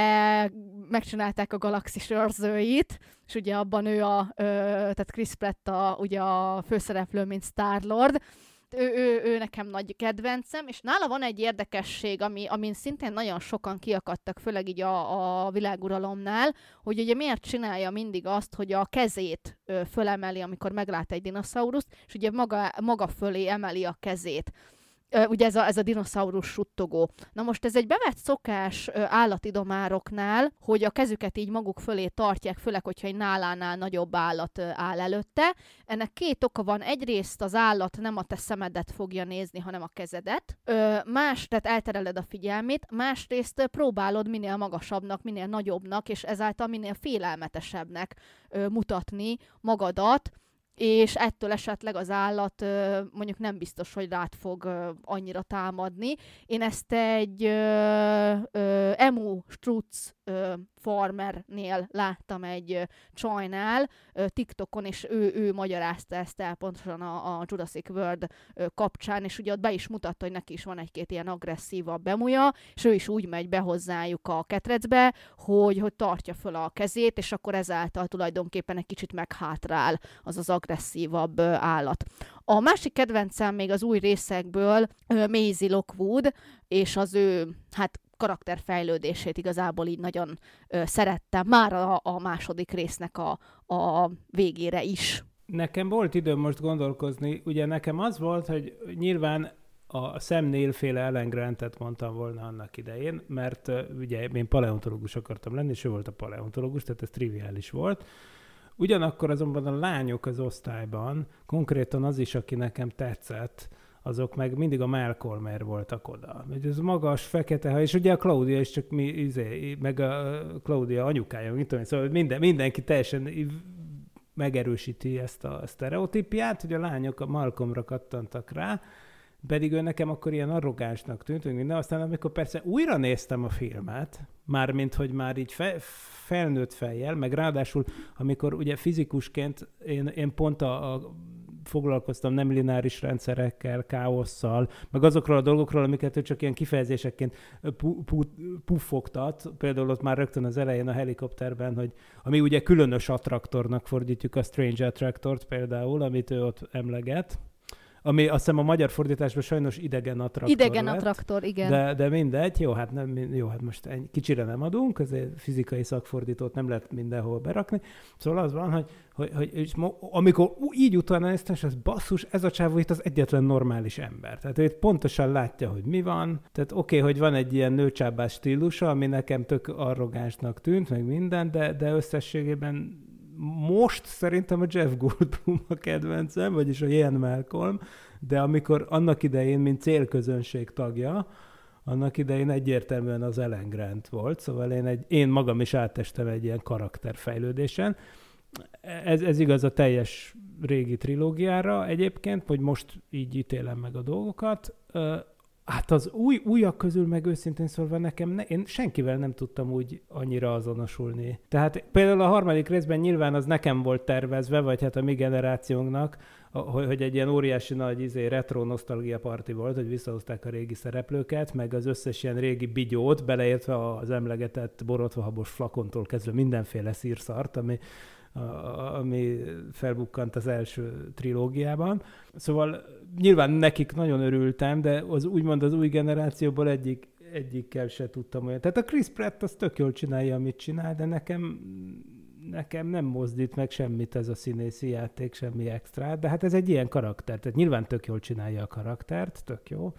megcsinálták a galaxis őrzőit, és ugye abban ő a, tehát Chris Pratt a, ugye a főszereplő, mint Star-Lord, ő, ő, ő nekem nagy kedvencem, és nála van egy érdekesség, ami, amin szintén nagyon sokan kiakadtak, főleg így a, a világuralomnál, hogy ugye miért csinálja mindig azt, hogy a kezét fölemeli, amikor meglát egy dinoszauruszt, és ugye maga, maga fölé emeli a kezét. Ugye ez a, ez a dinoszaurusz suttogó. Na most ez egy bevett szokás állatidomároknál, hogy a kezüket így maguk fölé tartják, főleg, hogyha egy nálánál nagyobb állat áll előtte. Ennek két oka van. Egyrészt az állat nem a te szemedet fogja nézni, hanem a kezedet. Más, tehát eltereled a figyelmét. Másrészt próbálod minél magasabbnak, minél nagyobbnak, és ezáltal minél félelmetesebbnek mutatni magadat, és ettől esetleg az állat mondjuk nem biztos, hogy rád fog annyira támadni. Én ezt egy emu strutz farmernél láttam egy csajnál TikTokon, és ő, ő magyarázta ezt el pontosan a, a Jurassic World kapcsán, és ugye ott be is mutatta, hogy neki is van egy-két ilyen agresszívabb bemuja, és ő is úgy megy be hozzájuk a ketrecbe, hogy, hogy tartja föl a kezét, és akkor ezáltal tulajdonképpen egy kicsit meghátrál az az agresszívabb állat. A másik kedvencem még az új részekből Maisie Lockwood, és az ő, hát karakterfejlődését igazából így nagyon ö, szerettem, már a, a második résznek a, a végére is. Nekem volt időm most gondolkozni, ugye nekem az volt, hogy nyilván a Sam Neill Ellen Grantet mondtam volna annak idején, mert ugye én paleontológus akartam lenni, és ő volt a paleontológus, tehát ez triviális volt. Ugyanakkor azonban a lányok az osztályban, konkrétan az is, aki nekem tetszett, azok meg mindig a Malcolmer voltak oda. Hogy ez magas, fekete haj, és ugye a Claudia is csak mi, izé, meg a Claudia anyukája, mint tudom, szóval minden, mindenki teljesen megerősíti ezt a sztereotípiát, hogy a lányok a Malcolmra kattantak rá, pedig ő nekem akkor ilyen arrogánsnak tűnt, hogy minden. Aztán amikor persze újra néztem a filmet, mármint, hogy már így fe, felnőtt fejjel, meg ráadásul, amikor ugye fizikusként én, én pont a, a foglalkoztam nem lineáris rendszerekkel, káosszal, meg azokról a dolgokról, amiket ő csak ilyen kifejezésekként pu- pu- puffogtat. Például ott már rögtön az elején a helikopterben, hogy ami ugye különös attraktornak fordítjuk a Strange Attractort például, amit ő ott emleget, ami azt hiszem a magyar fordításban sajnos idegen attraktor Idegen lett. attraktor, igen. De, de mindegy, jó, hát, nem, jó, hát most ennyi, kicsire nem adunk, azért fizikai szakfordítót nem lehet mindenhol berakni. Szóval az van, hogy, hogy, hogy és mo, amikor így utána néztem, és az basszus, ez a csávó itt az egyetlen normális ember. Tehát ő itt pontosan látja, hogy mi van. Tehát oké, okay, hogy van egy ilyen nőcsábás stílusa, ami nekem tök arrogánsnak tűnt, meg minden, de, de összességében most szerintem a Jeff Goldblum a kedvencem, vagyis a Ian Malcolm, de amikor annak idején, mint célközönség tagja, annak idején egyértelműen az Ellen Grant volt, szóval én, egy, én magam is átestem egy ilyen karakterfejlődésen. Ez, ez igaz a teljes régi trilógiára egyébként, hogy most így ítélem meg a dolgokat. Hát az új, újak közül meg őszintén szólva nekem, ne, én senkivel nem tudtam úgy annyira azonosulni. Tehát például a harmadik részben nyilván az nekem volt tervezve, vagy hát a mi generációnknak, hogy, egy ilyen óriási nagy izé, retro nosztalgia parti volt, hogy visszahozták a régi szereplőket, meg az összes ilyen régi bigyót, beleértve az emlegetett borotvahabos flakontól kezdve mindenféle szírszart, ami, ami felbukkant az első trilógiában. Szóval nyilván nekik nagyon örültem, de az úgymond az új generációból egyik, egyikkel se tudtam olyan. Tehát a Chris Pratt az tök jól csinálja, amit csinál, de nekem nekem nem mozdít meg semmit ez a színészi játék, semmi extra, de hát ez egy ilyen karakter, tehát nyilván tök jól csinálja a karaktert, tök jó.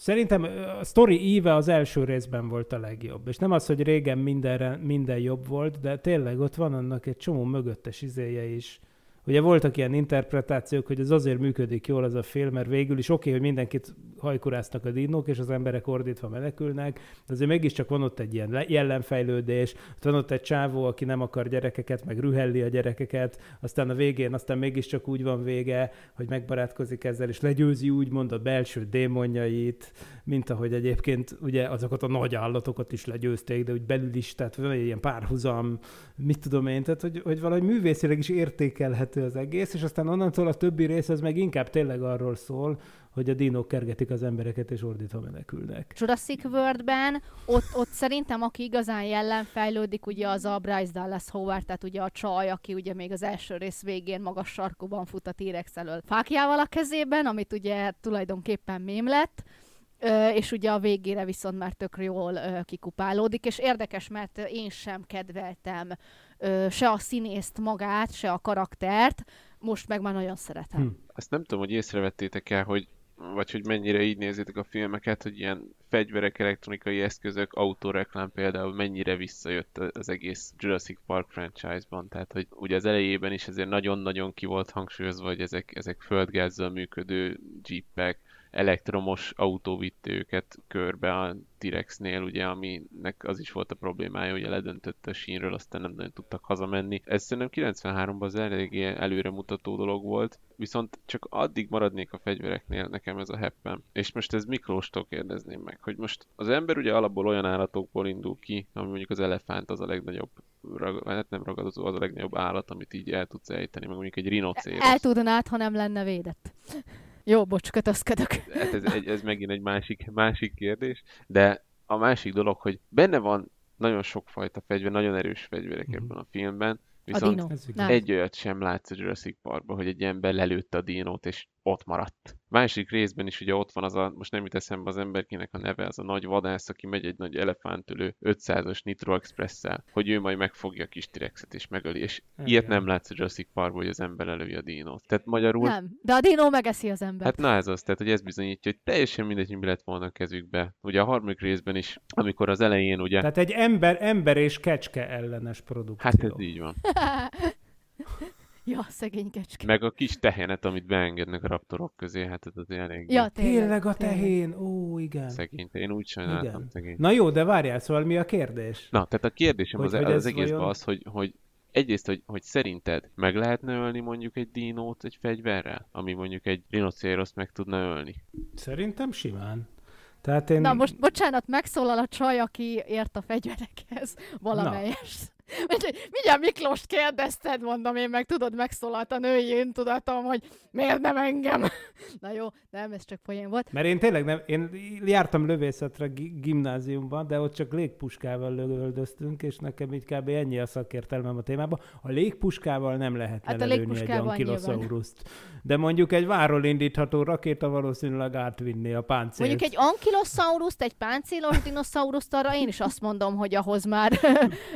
Szerintem a sztori íve az első részben volt a legjobb, és nem az, hogy régen mindenre, minden jobb volt, de tényleg ott van annak egy csomó mögöttes izéje is. Ugye voltak ilyen interpretációk, hogy ez azért működik jól az a film, mert végül is oké, okay, hogy mindenkit hajkuráznak a dinók, és az emberek ordítva menekülnek, de azért mégiscsak van ott egy ilyen le- jellemfejlődés, van ott egy csávó, aki nem akar gyerekeket, meg rühelli a gyerekeket, aztán a végén aztán mégiscsak úgy van vége, hogy megbarátkozik ezzel, és legyőzi úgymond a belső démonjait, mint ahogy egyébként ugye azokat a nagy állatokat is legyőzték, de úgy belül is, tehát van egy ilyen párhuzam, mit tudom én, tehát hogy, hogy valahogy művészileg is értékelhető az egész, és aztán onnantól a többi rész az meg inkább tényleg arról szól, hogy a dinók kergetik az embereket, és ordítva menekülnek. Jurassic Worldben ott, ott szerintem aki igazán jellemfejlődik, ugye az a Bryce Dallas Howard, tehát ugye a csaj, aki ugye még az első rész végén magas sarkúban fut a T-rex elől fákjával a kezében, amit ugye tulajdonképpen mém lett, és ugye a végére viszont már tök jól kikupálódik, és érdekes, mert én sem kedveltem ö, se a színészt magát, se a karaktert, most meg már nagyon szeretem. Hm. Azt nem tudom, hogy észrevettétek el, hogy vagy hogy mennyire így nézitek a filmeket, hogy ilyen fegyverek, elektronikai eszközök, autóreklám például mennyire visszajött az egész Jurassic Park franchise-ban. Tehát, hogy ugye az elejében is azért nagyon-nagyon ki volt hangsúlyozva, hogy ezek, ezek földgázzal működő jeepek, elektromos autó vitte őket körbe a T-Rexnél, ugye, aminek az is volt a problémája, hogy ledöntött a sínről, aztán nem nagyon tudtak hazamenni. Ez szerintem 93-ban az eléggé előremutató dolog volt, viszont csak addig maradnék a fegyvereknél, nekem ez a heppem. És most ez Miklóstól kérdezném meg, hogy most az ember ugye alapból olyan állatokból indul ki, ami mondjuk az elefánt az a legnagyobb, rag, hát nem ragadozó, az a legnagyobb állat, amit így el tudsz ejteni, meg mondjuk egy rinocéros. El tudnád, ha nem lenne védett. Jó, bocs, kötözködök. Hát ez, egy, ez megint egy másik, másik kérdés, de a másik dolog, hogy benne van nagyon sokfajta fegyver, nagyon erős fegyverek Mhm. ebben a filmben, A viszont dino. Ez Nem. egy olyat sem látsz a Jurassic Parkban, hogy egy ember lelőtte a dinót, és ott maradt. Másik részben is ugye ott van az a, most nem jut eszembe az emberkinek a neve, az a nagy vadász, aki megy egy nagy elefántölő 500-as Nitro Express-szel, hogy ő majd megfogja a kis T-rexet és megöli, és ilyet Igen. nem látsz a Jurassic Parkban, hogy az ember lelője a dinót. Tehát magyarul Nem, de a dino megeszi az embert. Hát na ez az, tehát hogy ez bizonyítja, hogy teljesen mindegy, hogy mi lett volna a kezükbe. Ugye a harmadik részben is, amikor az elején ugye, Tehát egy ember, ember és kecske ellenes produkció. hát ez így van. ja, szegény kecske. Meg a kis tehenet, amit beengednek a raptorok közé, hát ez azért elég Ja, tényleg. Tényleg a tehén, ó, igen. szegény. Én úgy sajnáltam Igen. szegény. Na jó, de várjál, szóval mi a kérdés? Na, tehát a kérdésem Hogy- az, hogy az egészben vajon- az, hogy, hogy egyrészt, hogy, hogy szerinted meg lehetne ölni mondjuk egy dinót egy fegyverrel, ami mondjuk egy rinocéroszt meg tudna ölni. Szerintem simán. Tehát én... Na most, bocsánat, megszólal a csaj, aki ért a fegyverekhez valamelyest. Mindjárt Miklóst kérdezted, mondom én meg, tudod, megszólalt a női öntudatom, hogy miért nem engem. Na jó, nem, ez csak poén volt. Mert én tényleg nem, én jártam lövészetre gi- gimnáziumban, de ott csak légpuskával lövöldöztünk, és nekem így kb. ennyi a szakértelmem a témában. A légpuskával nem lehet Hát lelőni egy ankilosauruszt. De mondjuk egy váról indítható rakéta valószínűleg átvinni a páncélt. Mondjuk egy ankilosauruszt, egy páncélos dinoszauruszt, arra én is azt mondom, hogy ahhoz már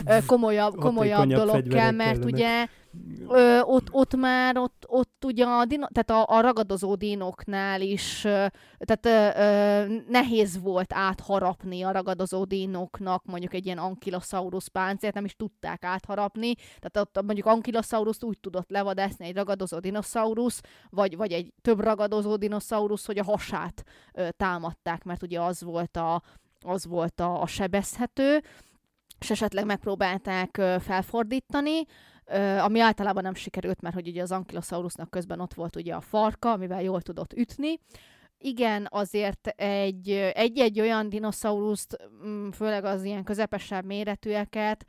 ö, komolyabb, komolyabb dolog kell, mert kellenek. ugye ö, ott, ott már, ott, ott ugye a, dino, tehát a, a ragadozó dinoknál is, ö, tehát ö, ö, nehéz volt átharapni a ragadozó dinoknak mondjuk egy ilyen ankilosaurus páncélt, nem is tudták átharapni, tehát ott mondjuk ankilosaurus úgy tudott levadászni egy ragadozó dinoszaurusz, vagy, vagy egy több ragadozó dinoszaurusz, hogy a hasát ö, támadták, mert ugye az volt a, az volt a, a sebezhető, és esetleg megpróbálták felfordítani, ami általában nem sikerült, mert hogy ugye az ankilosaurusnak közben ott volt ugye a farka, amivel jól tudott ütni. Igen, azért egy, egy-egy olyan dinoszauruszt, mm, főleg az ilyen közepesebb méretűeket,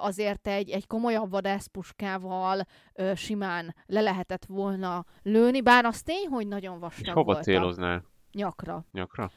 azért egy, egy komolyabb vadászpuskával simán le lehetett volna lőni, bár az tény, hogy nagyon És vastag hova volt a céloznál? nyakra. Nyakra?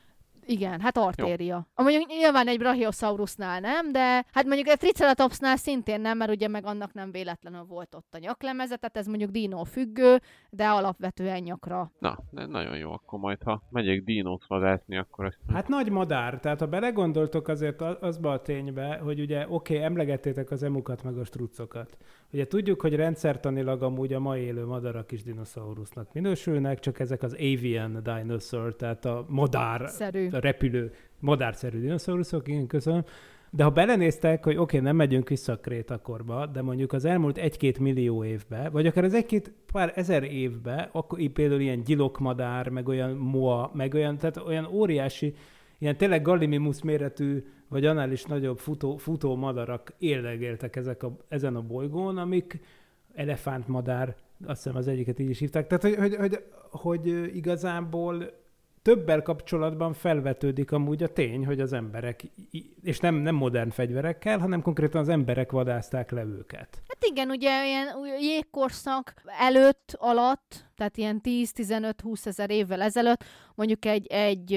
Igen, hát artéria. A mondjuk nyilván egy Brachiosaurusnál nem, de hát mondjuk egy Triceratopsnál szintén nem, mert ugye meg annak nem véletlenül volt ott a nyaklemeze, tehát ez mondjuk dino függő, de alapvetően nyakra. Na, de nagyon jó, akkor majd ha megyek dinót vadászni, akkor ezt... Hát nagy madár, tehát ha belegondoltok azért az- azba a ténybe, hogy ugye oké, okay, emlegettétek az emukat meg a strucokat. Ugye tudjuk, hogy rendszertanilag amúgy a mai élő madarak is dinoszaurusznak minősülnek, csak ezek az avian dinosaur, tehát a madár, Szerű. A repülő, madárszerű dinoszauruszok, igen, köszönöm. De ha belenéztek, hogy oké, okay, nem megyünk vissza a krétakorba, de mondjuk az elmúlt egy-két millió évbe, vagy akár az egy-két pár ezer évbe, akkor így például ilyen gyilokmadár, meg olyan moa, meg olyan, tehát olyan óriási, ilyen tényleg gallimimus méretű, vagy annál is nagyobb futó, futó madarak éllegéltek ezek a, ezen a bolygón, amik elefántmadár, azt hiszem az egyiket így is hívták. Tehát, hogy, hogy, hogy, hogy igazából többel kapcsolatban felvetődik amúgy a tény, hogy az emberek, és nem, nem modern fegyverekkel, hanem konkrétan az emberek vadázták le őket. Hát igen, ugye ilyen jégkorszak előtt, alatt, tehát ilyen 10-15-20 ezer évvel ezelőtt, mondjuk egy, egy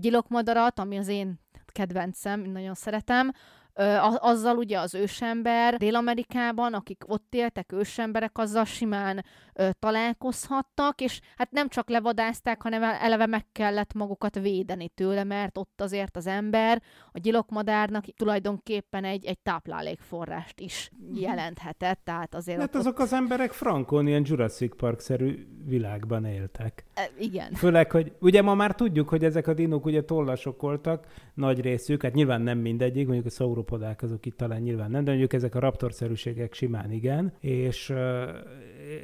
gyilokmadarat, ami az én kedvencem, nagyon szeretem, azzal ugye az ősember Dél-Amerikában, akik ott éltek, ősemberek, azzal simán ö, találkozhattak, és hát nem csak levadázták, hanem el- eleve meg kellett magukat védeni tőle, mert ott azért az ember a gyilokmadárnak tulajdonképpen egy, egy táplálékforrást is jelenthetett, tehát azért Hát ott, azok az emberek frankon ilyen Jurassic Park-szerű világban éltek. ott, e, igen. Főleg, hogy ugye ma már tudjuk, hogy ezek a dinók ugye tollasok voltak, nagy részük, hát nyilván nem mindegyik, mondjuk a szauropodák azok itt talán nyilván nem, de mondjuk ezek a raptorszerűségek simán igen, és, ö,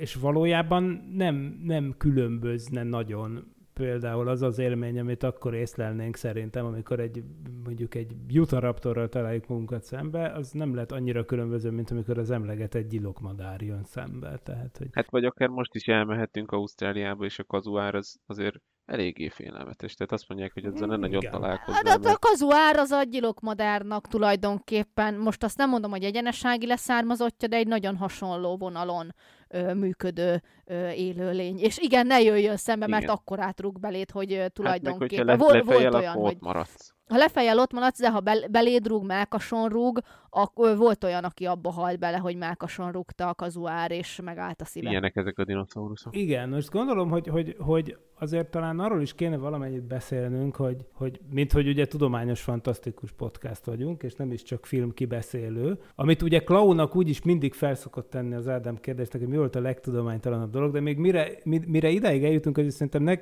és valójában nem, nem különbözne nagyon például az az élmény, amit akkor észlelnénk szerintem, amikor egy mondjuk egy Yutaraptorral találjuk magunkat szembe, az nem lehet annyira különböző, mint amikor az emlegetett gyilokmadár jön szembe. Tehát, hogy Hát vagy akár most is elmehetünk Ausztráliába, és a kazuár az azért eléggé félelmetes. Tehát azt mondják, hogy ezzel nem nagyon Igen. Hát a, mert kazuár az a gyilokmadárnak tulajdonképpen, most azt nem mondom, hogy egyenesági leszármazottja, de egy nagyon hasonló vonalon ö, működő ö, élőlény. És igen, ne jöjjön szembe, mert Igen. akkor átrúg beléd, hogy ö, hát meg, hogyha tulajdonképpen le, vol, lefejjel, volt olyan, hogy maradsz. Ha lefejjel ott maradsz, de ha bel, beléd rúg, mákason rúg, akkor volt olyan, aki abba halt bele, hogy mákason rúgta a kazuár, és megállt a szíve. Ilyenek ezek a dinoszauruszok. Igen, most gondolom, hogy, hogy, hogy azért talán arról is kéne valamennyit beszélnünk, hogy, hogy mint hogy ugye tudományos, fantasztikus podcast vagyunk, és nem is csak film kibeszélő, amit ugye Klaunak úgyis mindig felszokott tenni az Ádám kérdésnek, hogy mi volt a legtudománytalanabb dolog, de még mire, mi- mire ideig eljutunk, az szerintem ne,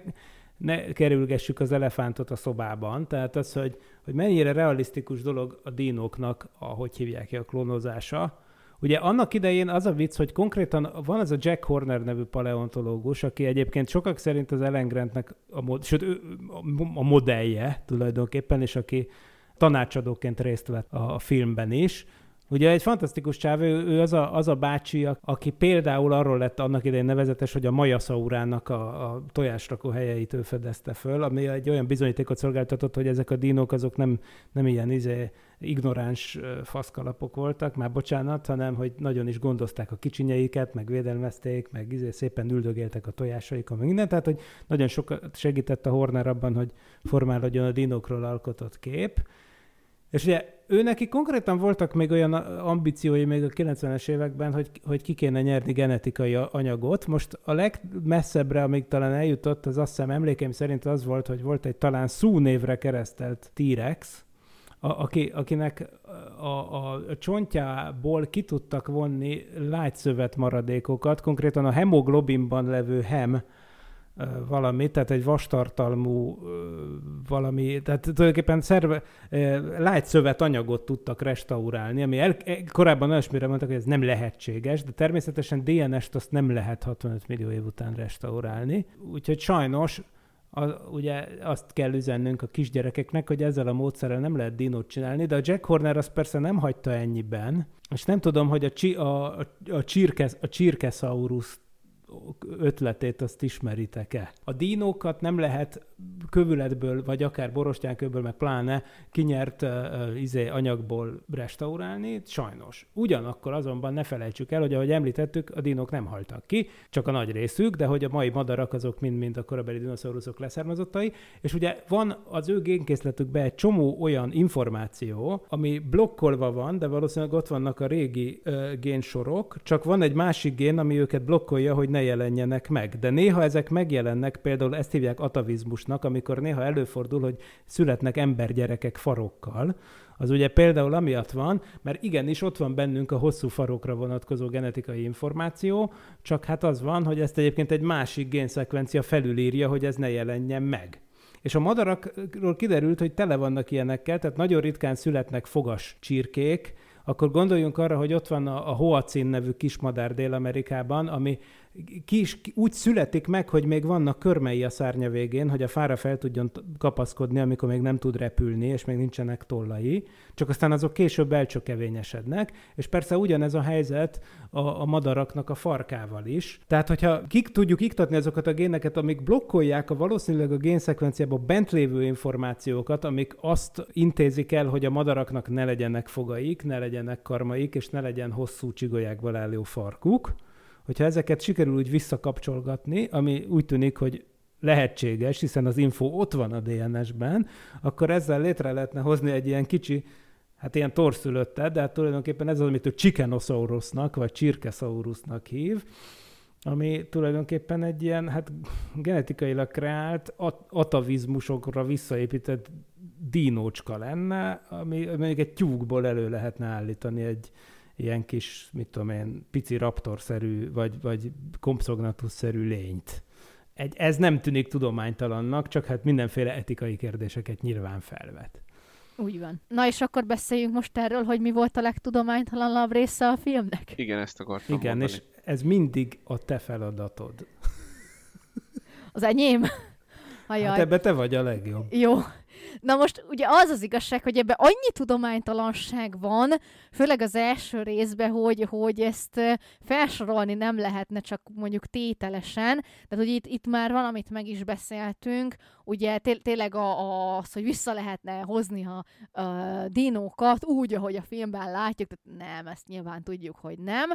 ne kerülgessük az elefántot a szobában, tehát az, hogy, hogy mennyire realisztikus dolog a dinóknak, a, hogy hívják ki a klónozása, Ugye annak idején az a vicc, hogy konkrétan van ez a Jack Horner nevű paleontológus, aki egyébként sokak szerint az Ellen Grantnek a, mod, sőt, a- modellje tulajdonképpen, és aki tanácsadóként részt vett a filmben is, Ugye egy fantasztikus csáv, ő, az, a, az a bácsi, aki például arról lett annak idején nevezetes, hogy a majaszaurának a, a tojásrakó helyeit ő fedezte föl, ami egy olyan bizonyítékot szolgáltatott, hogy ezek a dinók azok nem, nem ilyen izé, ignoráns faszkalapok voltak, már bocsánat, hanem hogy nagyon is gondozták a kicsinyeiket, meg védelmezték, meg izé szépen üldögéltek a tojásaikon, meg minden, tehát hogy nagyon sokat segített a Horner abban, hogy formálódjon a dinókról alkotott kép. És ugye ő neki konkrétan voltak még olyan ambíciói még a 90-es években, hogy, hogy ki kéne nyerni genetikai anyagot. Most a legmesszebbre, amíg talán eljutott, az azt hiszem emlékeim szerint az volt, hogy volt egy talán szú névre keresztelt T-rex, aki, akinek a, a, a csontjából ki tudtak vonni lágyszövet maradékokat, konkrétan a hemoglobinban levő hem valami, tehát egy vastartalmú valami, tehát tulajdonképpen szerve, lágyszövet anyagot tudtak restaurálni, ami el, e, korábban olyasmire mondtak, hogy ez nem lehetséges, de természetesen DNS-t azt nem lehet 65 millió év után restaurálni. Úgyhogy sajnos a, ugye azt kell üzennünk a kisgyerekeknek, hogy ezzel a módszerrel nem lehet dinót csinálni, de a Jack Horner azt persze nem hagyta ennyiben, és nem tudom, hogy a, csi, a, a, a, csirkes, a csirkesaurus ötletét azt ismeritek-e. A dínókat nem lehet kövületből, vagy akár borostyánköbből, meg pláne kinyert uh, izé anyagból restaurálni, sajnos. Ugyanakkor azonban ne felejtsük el, hogy ahogy említettük, a dinók nem haltak ki, csak a nagy részük, de hogy a mai madarak azok mind-mind a korabeli dinoszauruszok leszármazottai, és ugye van az ő génkészletükben egy csomó olyan információ, ami blokkolva van, de valószínűleg ott vannak a régi uh, génsorok, csak van egy másik gén, ami őket blokkolja, hogy ne jelenjenek meg. De néha ezek megjelennek, például ezt hívják atavizmusnak, amikor néha előfordul, hogy születnek embergyerekek farokkal, az ugye például amiatt van, mert igenis ott van bennünk a hosszú farokra vonatkozó genetikai információ, csak hát az van, hogy ezt egyébként egy másik génszekvencia felülírja, hogy ez ne jelenjen meg. És a madarakról kiderült, hogy tele vannak ilyenekkel, tehát nagyon ritkán születnek fogas csirkék, akkor gondoljunk arra, hogy ott van a, a Hoacin nevű kismadár Dél-Amerikában, ami kis, úgy születik meg, hogy még vannak körmei a szárnya végén, hogy a fára fel tudjon kapaszkodni, amikor még nem tud repülni, és még nincsenek tollai, csak aztán azok később elcsökevényesednek, és persze ugyanez a helyzet a, a madaraknak a farkával is. Tehát, hogyha kik tudjuk iktatni azokat a géneket, amik blokkolják a valószínűleg a génszekvenciában bent lévő információkat, amik azt intézik el, hogy a madaraknak ne legyenek fogaik, ne legyenek karmaik, és ne legyen hosszú csigolyákból álló farkuk, hogyha ezeket sikerül úgy visszakapcsolgatni, ami úgy tűnik, hogy lehetséges, hiszen az info ott van a DNS-ben, akkor ezzel létre lehetne hozni egy ilyen kicsi, hát ilyen torszülöttet, de hát tulajdonképpen ez az, amit ő Chickenosaurusnak, vagy Csirkesaurusnak hív, ami tulajdonképpen egy ilyen, hát genetikailag kreált, at- atavizmusokra visszaépített dinócska lenne, ami mondjuk egy tyúkból elő lehetne állítani egy, ilyen kis, mit tudom én, pici raptorszerű, vagy, vagy kompszognatus-szerű lényt. Egy, ez nem tűnik tudománytalannak, csak hát mindenféle etikai kérdéseket nyilván felvet. Úgy van. Na és akkor beszéljünk most erről, hogy mi volt a legtudománytalanabb része a filmnek? Igen, ezt akartam Igen, mondani. és ez mindig a te feladatod. Az enyém? Ajaj. Hát ebbe te vagy a legjobb. Jó. Na most ugye az az igazság, hogy ebben annyi tudománytalanság van, főleg az első részben, hogy, hogy ezt felsorolni nem lehetne csak mondjuk tételesen, tehát hogy itt, itt már valamit meg is beszéltünk, ugye té- tényleg a, a, az, hogy vissza lehetne hozni a, a dinókat úgy, ahogy a filmben látjuk, tehát nem, ezt nyilván tudjuk, hogy nem,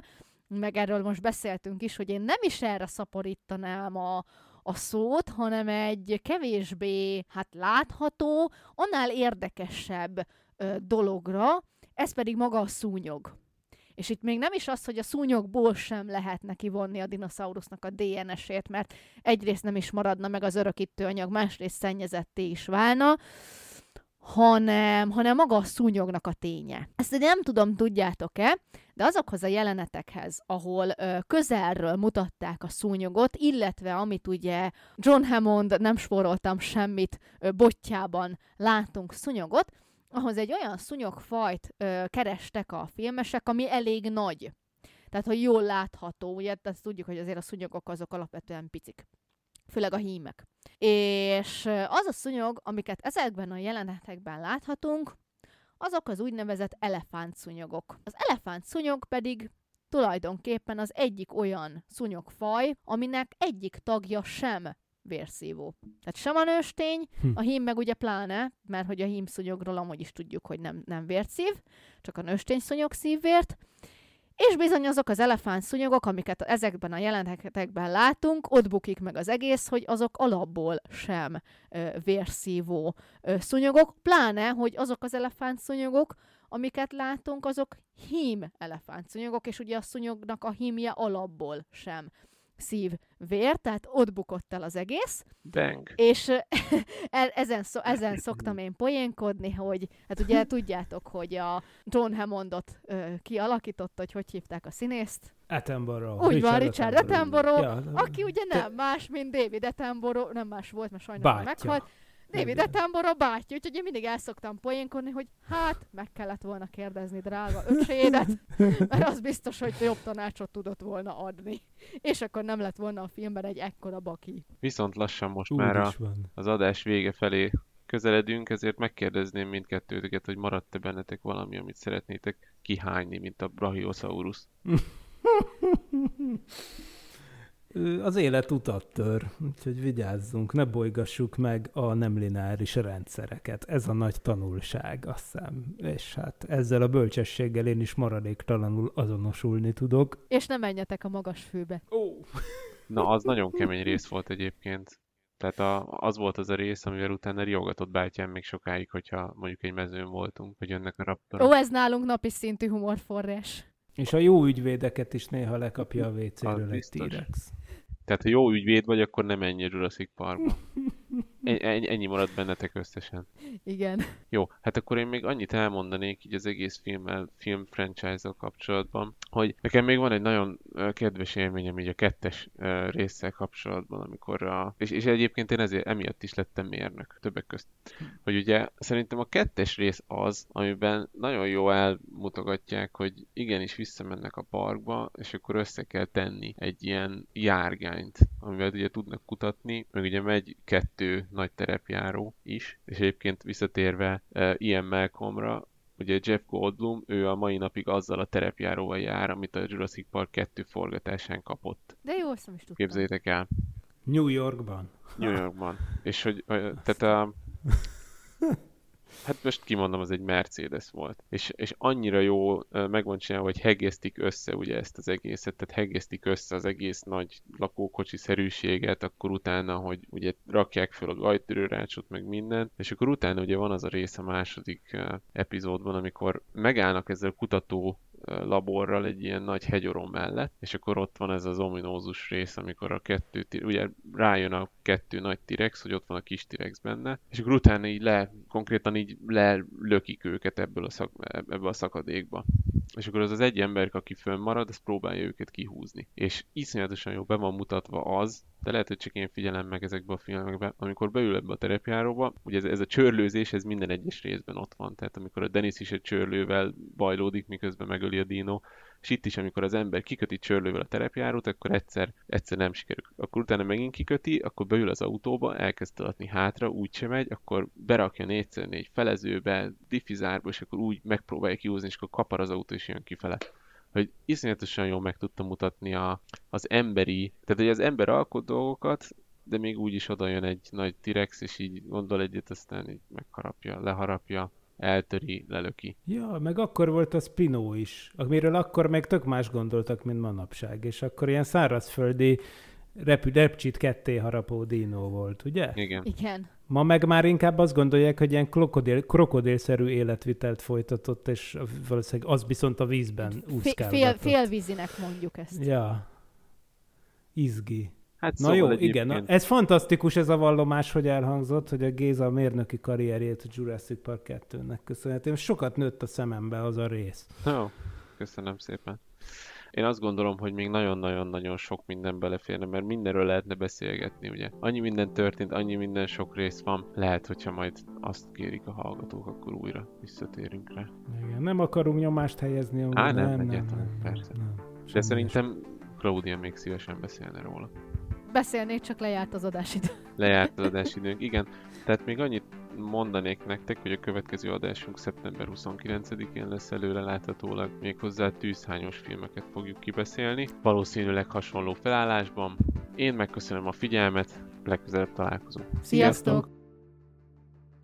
meg erről most beszéltünk is, hogy én nem is erre szaporítanám a, a szót, hanem egy kevésbé hát látható, annál érdekesebb ö, dologra, ez pedig maga a szúnyog. És itt még nem is az, hogy a szúnyogból sem lehet neki vonni a dinoszaurusznak a DNS-ét, mert egyrészt nem is maradna meg az örökítő anyag, másrészt szennyezetté is válna, hanem, hanem maga a szúnyognak a ténye. Ezt nem tudom, tudjátok-e, de azokhoz a jelenetekhez, ahol ö, közelről mutatták a szúnyogot, illetve amit ugye John Hammond, nem spóroltam semmit, ö, botjában látunk szúnyogot, ahhoz egy olyan szúnyogfajt ö, kerestek a filmesek, ami elég nagy. Tehát, hogy jól látható, ugye, tehát tudjuk, hogy azért a szúnyogok azok alapvetően picik főleg a hímek. És az a szúnyog, amiket ezekben a jelenetekben láthatunk, azok az úgynevezett elefántszúnyogok. Az elefántszúnyog pedig tulajdonképpen az egyik olyan szúnyogfaj, aminek egyik tagja sem vérszívó. Tehát sem a nőstény, Hm. a hím meg ugye pláne, mert hogy a hímszúnyogról amúgy is tudjuk, hogy nem, nem vérszív, csak a nőstény szúnyog szív vért, és bizony azok az elefánt szúnyogok, amiket ezekben a jelenetekben látunk, ott bukik meg az egész, hogy azok alapból sem ö, vérszívó ö, szúnyogok, pláne, hogy azok az elefánt szúnyogok, amiket látunk, azok hím elefánt szúnyogok, és ugye a szúnyognak a hímje alapból sem szív vér, tehát ott bukott el az egész, Bang! és e- ezen, szо, ezen szoktam én poénkodni, hogy hát ugye tudjátok, hogy a John Hammondot ö, kialakította, hogy hogy hívták a színészt. Attenborough. Úgy van, Richard Attenborough, Ja, aki ugye te- nem más, mint David Attenborough, nem más volt, mert sajnos meghalt. David. Attenborough bátyja, úgyhogy én mindig el szoktam poénkodni, hogy hát meg kellett volna kérdezni drága öcsédet, mert az biztos, hogy jobb tanácsot tudott volna adni. És akkor nem lett volna a filmben egy ekkora baki. Viszont lassan most Úgy már a, az adás vége felé közeledünk, ezért megkérdezném mindkettőtöket, hogy maradt-e bennetek valami, amit szeretnétek kihányni, mint a Brachiosaurus. Az élet utat tör, úgyhogy vigyázzunk, ne bolygassuk meg a nem lineáris rendszereket. Ez a nagy tanulság, azt hiszem. És hát ezzel a bölcsességgel én is maradéktalanul azonosulni tudok. És ne menjetek a magas főbe. Na, az nagyon kemény rész volt egyébként. Tehát a, az volt az a rész, amivel utána riogatott bátyám még sokáig, hogyha mondjuk egy mezőn voltunk, hogy jönnek a raptorok. Ó, ez nálunk napi szintű humorforrás. És a jó ügyvédeket is néha lekapja a WC-ről egy. T-rex. Tehát, ha jó ügyvéd vagy, akkor nem menj Jurassic Parkba. Ennyi, maradt bennetek összesen. Igen. Jó, hát akkor én még annyit elmondanék így az egész filmmel, film franchise-zal kapcsolatban, hogy nekem még van egy nagyon kedves élményem így a kettes résszel kapcsolatban, amikor a... És, és egyébként én ezért emiatt is lettem mérnök, többek közt. Hogy ugye szerintem a kettes rész az, amiben nagyon jó elmutogatják, hogy igenis visszamennek a parkba, és akkor össze kell tenni egy ilyen járgányt, amivel ugye tudnak kutatni, meg ugye megy kettő nagy terepjáró is, és egyébként visszatérve uh, Ian Malcolmra, ugye Jeff Goldblum, ő a mai napig azzal a terepjáróval jár, amit a Jurassic Park 2 forgatásán kapott. De jó, ezt nem is tudtam. Képzeljétek el, New Yorkban. New Yorkban. És hogy, tehát a... Hát most kimondom, az egy Mercedes volt. És, és annyira jó meg van csinálva, hogy hegesztik össze ugye ezt az egészet, tehát hegesztik össze az egész nagy lakókocsi szerűséget, akkor utána, hogy ugye rakják fel a gajtörőrácsot, meg mindent, és akkor utána ugye van az a rész a második epizódban, amikor megállnak ezzel a kutató laborral egy ilyen nagy hegyorom mellett, és akkor ott van ez az ominózus rész, amikor a kettő, ugye rájön a kettő nagy T-rex, hogy ott van a kis T-rex benne, és akkor utána így le, konkrétan így lelökik őket ebből a, szak, ebből a szakadékba. És akkor az az egy ember, aki fönnmarad, az próbálja őket kihúzni. És iszonyatosan jó be van mutatva az, de lehet, hogy csak én figyelem meg ezekbe a filmekbe, amikor beül ebbe a terepjáróba, ugye ez, ez a csörlőzés, ez minden egyes részben ott van. Tehát amikor a Dennis is egy csörlővel bajlódik, miközben megöli a Dino, és itt is, amikor az ember kiköti csörlővel a terepjárót, akkor egyszer, egyszer nem sikerül. Akkor utána megint kiköti, akkor beül az autóba, elkezd alatni hátra, úgy sem megy, akkor berakja négyszer négy felezőbe, diffizárba, és akkor úgy megpróbálja kihúzni, és akkor kapar az autó, és jön kifele hogy iszonyatosan jól meg tudta mutatni a, az emberi, tehát hogy az ember alkot dolgokat, de még úgy is oda jön egy nagy T-rex, és így gondol egyet, aztán így megharapja, leharapja, eltöri, lelöki. Ja, meg akkor volt a Spino is, amiről akkor még tök más gondoltak, mint manapság, és akkor ilyen szárazföldi repü, repcsit ketté harapó dino volt, ugye? Igen. Igen. Ma meg már inkább azt gondolják, hogy ilyen krokodil, krokodilszerű életvitelt folytatott, és valószínűleg az viszont a vízben Fél, úszkálgatott. fél, félvízinek mondjuk ezt. Ja. Izgi. Hát Na szóval jó, egyébként- igen, na, ez fantasztikus ez a vallomás, hogy elhangzott, hogy a Géza a mérnöki karrierjét a Jurassic Park 2-nek köszönhetően. Sokat nőtt a szemembe az a rész. Jó, köszönöm szépen. Én azt gondolom, hogy még nagyon-nagyon-nagyon sok minden beleférne, mert mindenről lehetne beszélgetni, ugye. Annyi minden történt, annyi minden sok rész van. Lehet, hogyha majd azt kérik a hallgatók, akkor újra visszatérünk rá. Igen, nem akarunk nyomást helyezni. Á, nem, nem, nem, egyáltalán, nem, persze. nem. De szerintem Claudia még szívesen beszélne róla. Beszélnék, csak lejárt az adásidő. Lejárt az adásidőnk. Igen, tehát még annyit mondanék nektek, hogy a következő adásunk szeptember 29-én lesz előre láthatólag, méghozzá tűzhányos filmeket fogjuk kibeszélni, valószínűleg hasonló felállásban. Én megköszönöm a figyelmet, legközelebb találkozunk. Sziasztok!